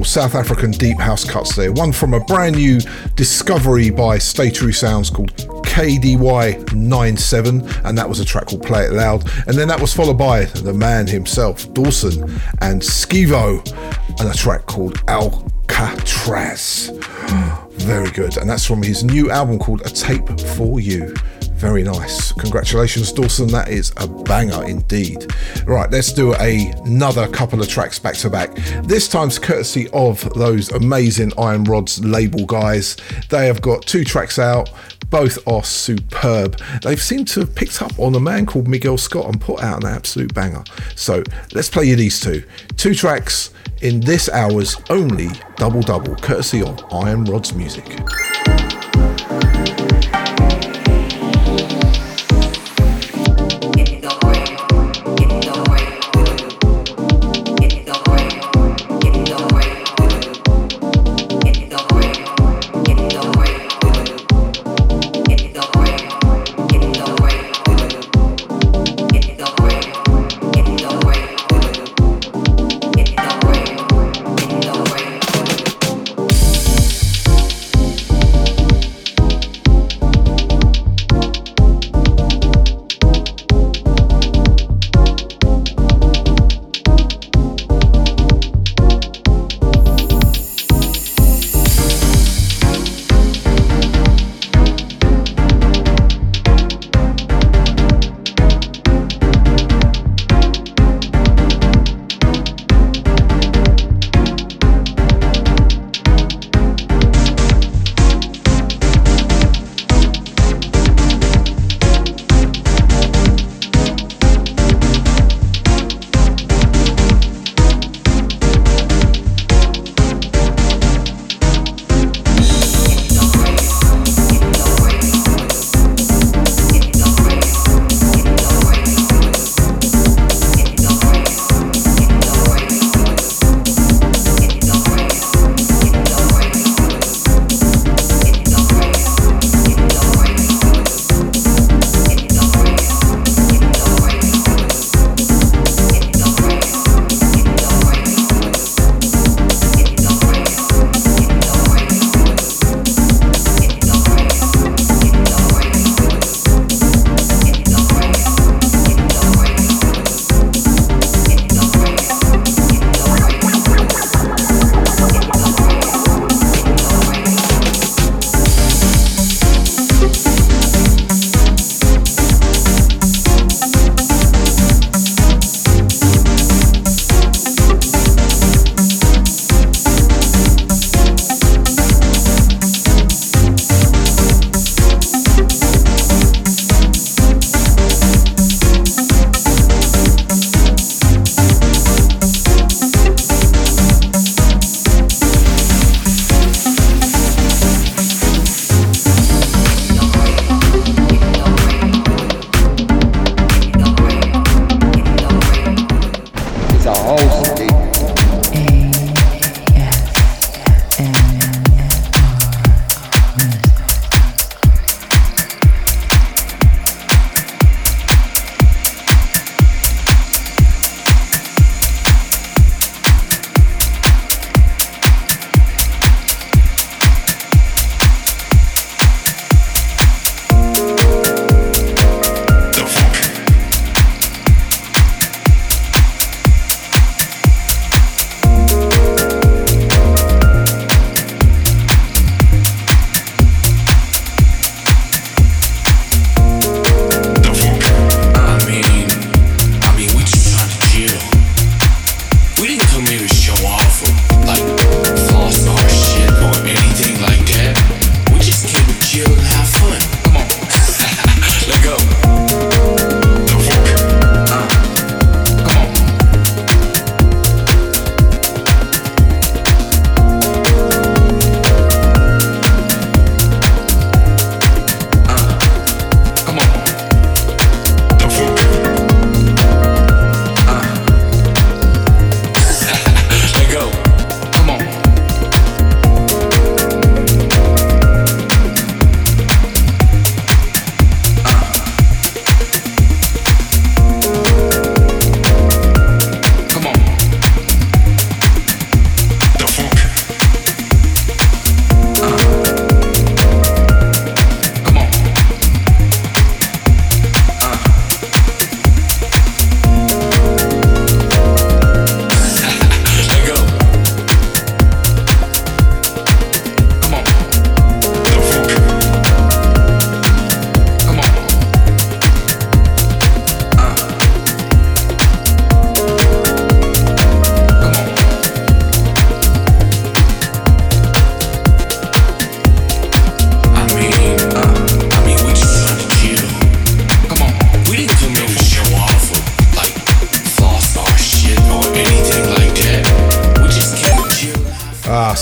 [SPEAKER 5] South African deep house cuts there. One from a brand new discovery by Stay True Sounds called KDY97, and that was a track called Play It Loud. And then that was followed by the man himself, Dawson, and Skivo, and a track called Alcatraz. Very good. And that's from his new album called A Tape for You. Very nice. Congratulations, Dawson. That is a banger indeed. Right, let's do a, another couple of tracks back to back. This time's courtesy of those amazing Iron Rods label guys. They have got two tracks out. Both are superb. They've seemed to have picked up on a man called Miguel Scott and put out an absolute banger. So let's play you these two. Two tracks in this hour's only double double, courtesy of Iron Rods Music.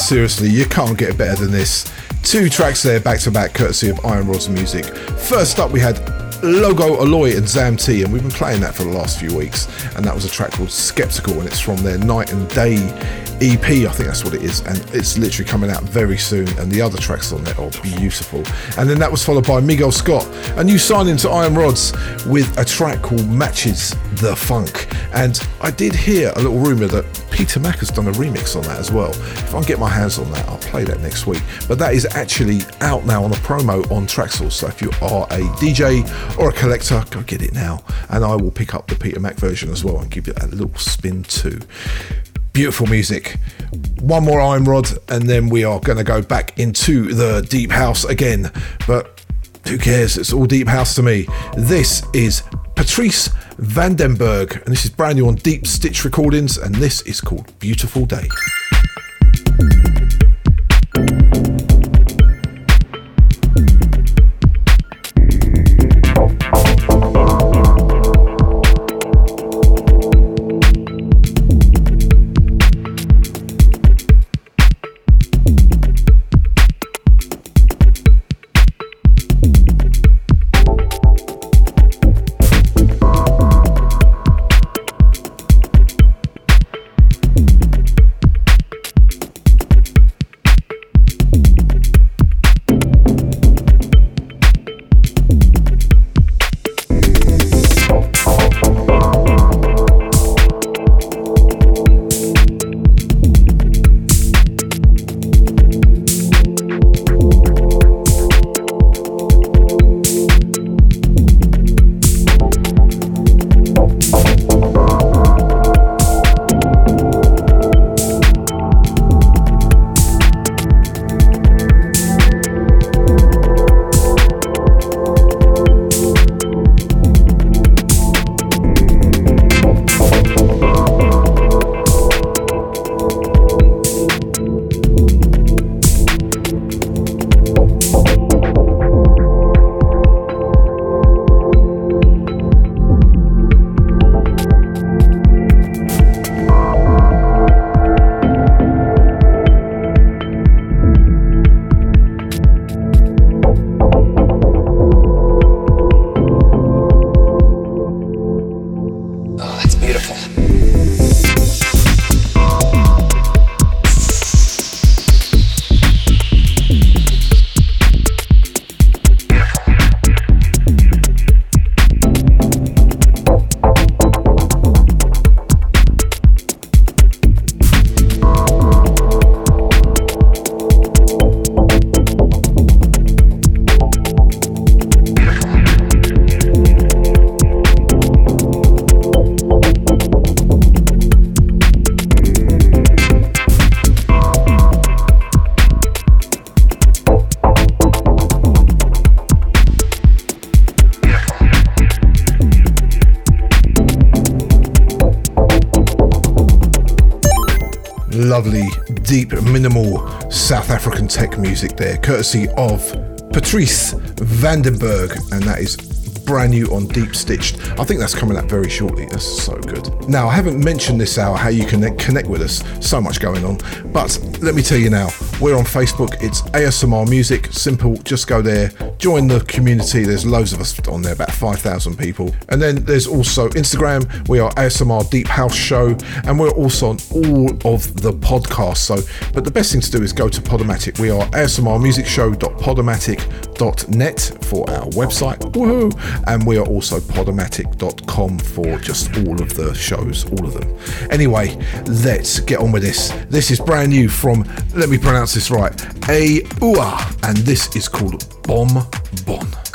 [SPEAKER 5] Seriously, you can't get better than this. Two tracks there back to back, courtesy of Iron Rods Music. First up, we had Logo Aloy and Zam T, and we've been playing that for the last few weeks. And that was a track called Skeptical, and it's from their Night and Day EP, I think that's what it is, and it's literally coming out very soon. And the other tracks on there are beautiful. And then that was followed by Miguel Scott, a new signing to Iron Rods with a track called Matches the Funk. And I did hear a little rumour that Peter Mac has done a remix on that as well. If I can get my hands on that, I'll play that next week. But that is actually out now on a promo on Traxsource. So if you are a DJ or a collector, go get it now. And I will pick up the Peter Mac version as well and give it a little spin too. Beautiful music. One more iron rod, and then we are going to go back into the deep house again. But who cares? It's all deep house to me. This is Patrice Vandenberg, and this is brand new on Deep Stitch Recordings, and this is called Beautiful Day. Deep, minimal South African tech music there, courtesy of Patrice Vandenberg, and that is brand new on Deep Stitched. I think that's coming out very shortly. That's so good. Now, I haven't mentioned this hour how you can connect with us. So much going on. But let me tell you now, we're on Facebook. It's ASMR Music. Simple. Just go there, join the community. There's loads of us on there, about 5,000 people. And then there's also Instagram. We are ASMR Deep House Show. And we're also on all of the podcasts. So, but the best thing to do is go to Podomatic. We are asmrmusicshow.podomatic.net for our website. Woohoo! and we are also podomatic.com for just all of the shows, all of them. Anyway, let's get on with this. This is brand new from, let me pronounce this right, A Ua, and this is called Bom Bon.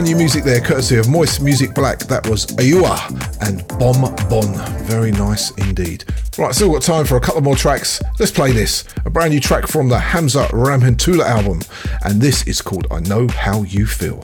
[SPEAKER 5] Brand new music there, courtesy of Moist Music Black. That was Ayua and Bom Bon. Very nice indeed. Right, still got time for a couple more tracks. Let's play this. A brand new track from the Hamza Rahimtula album. And this is called I Know How You Feel.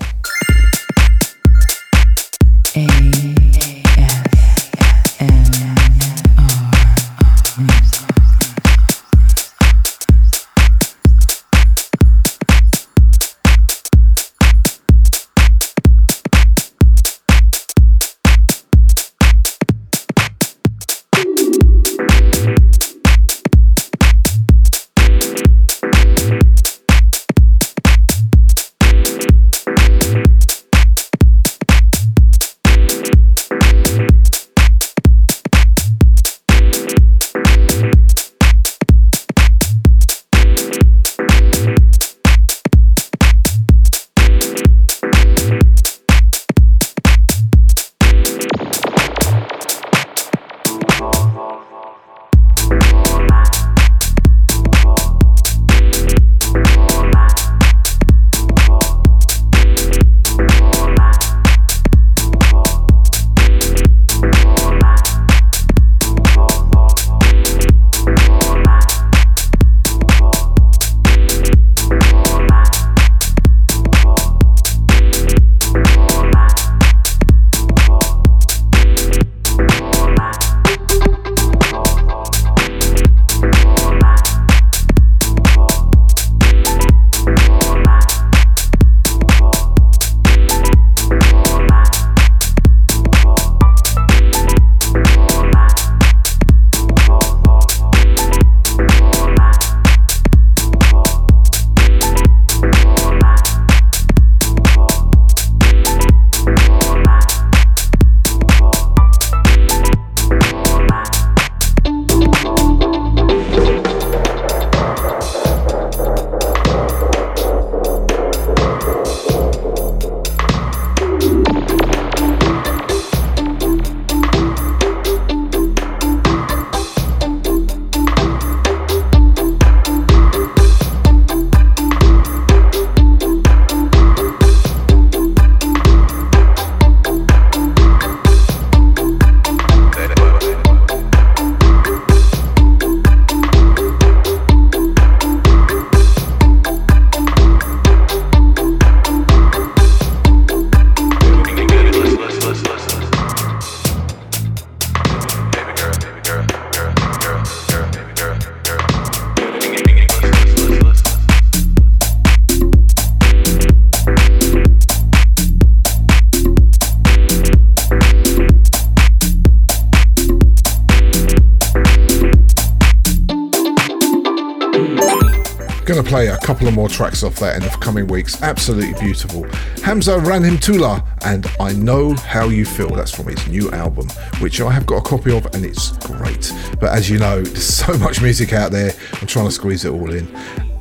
[SPEAKER 5] Tracks off that in the coming weeks. Absolutely beautiful. Hamza Rahimtula and I Know How You Feel. That's from his new album, which I have got a copy of and it's great. But as you know, there's so much music out there. I'm trying to squeeze it all in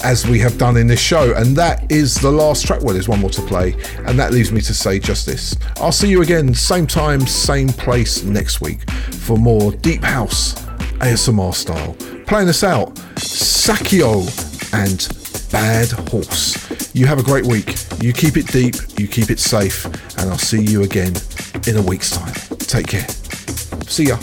[SPEAKER 5] as we have done in this show. And that is the last track. Well, there's one more to play. And that leaves me to say just this I'll see you again, same time, same place next week for more Deep House ASMR style. Playing us out, Sakio and Bad Horse. You have a great week. You keep it deep, you keep it safe, and I'll see you again in a week's time. Take care. See ya.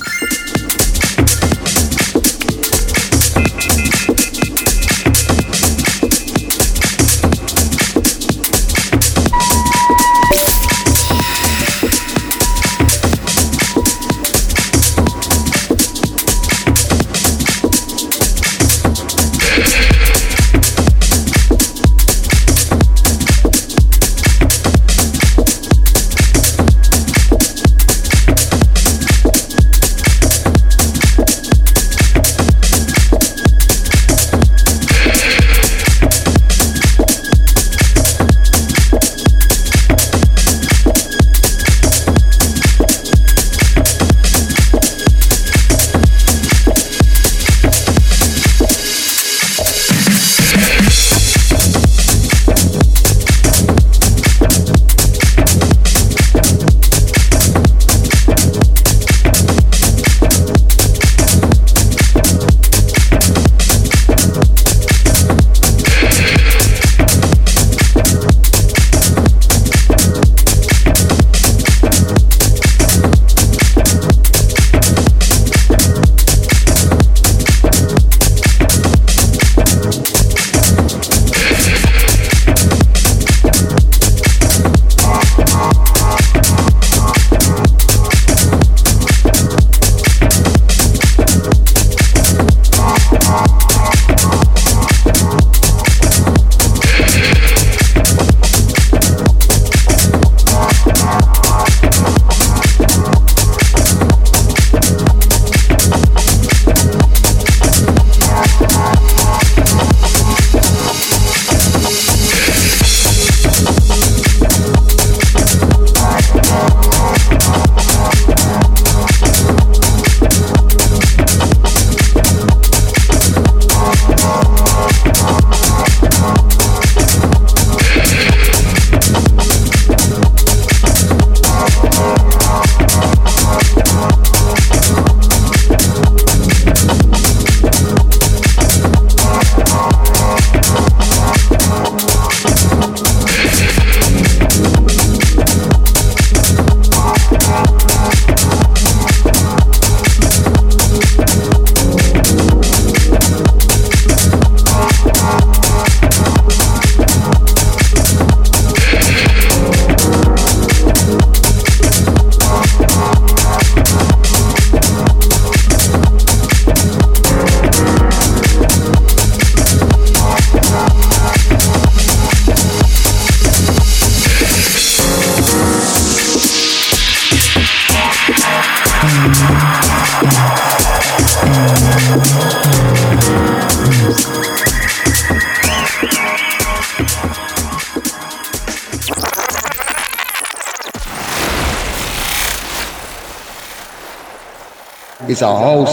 [SPEAKER 2] A house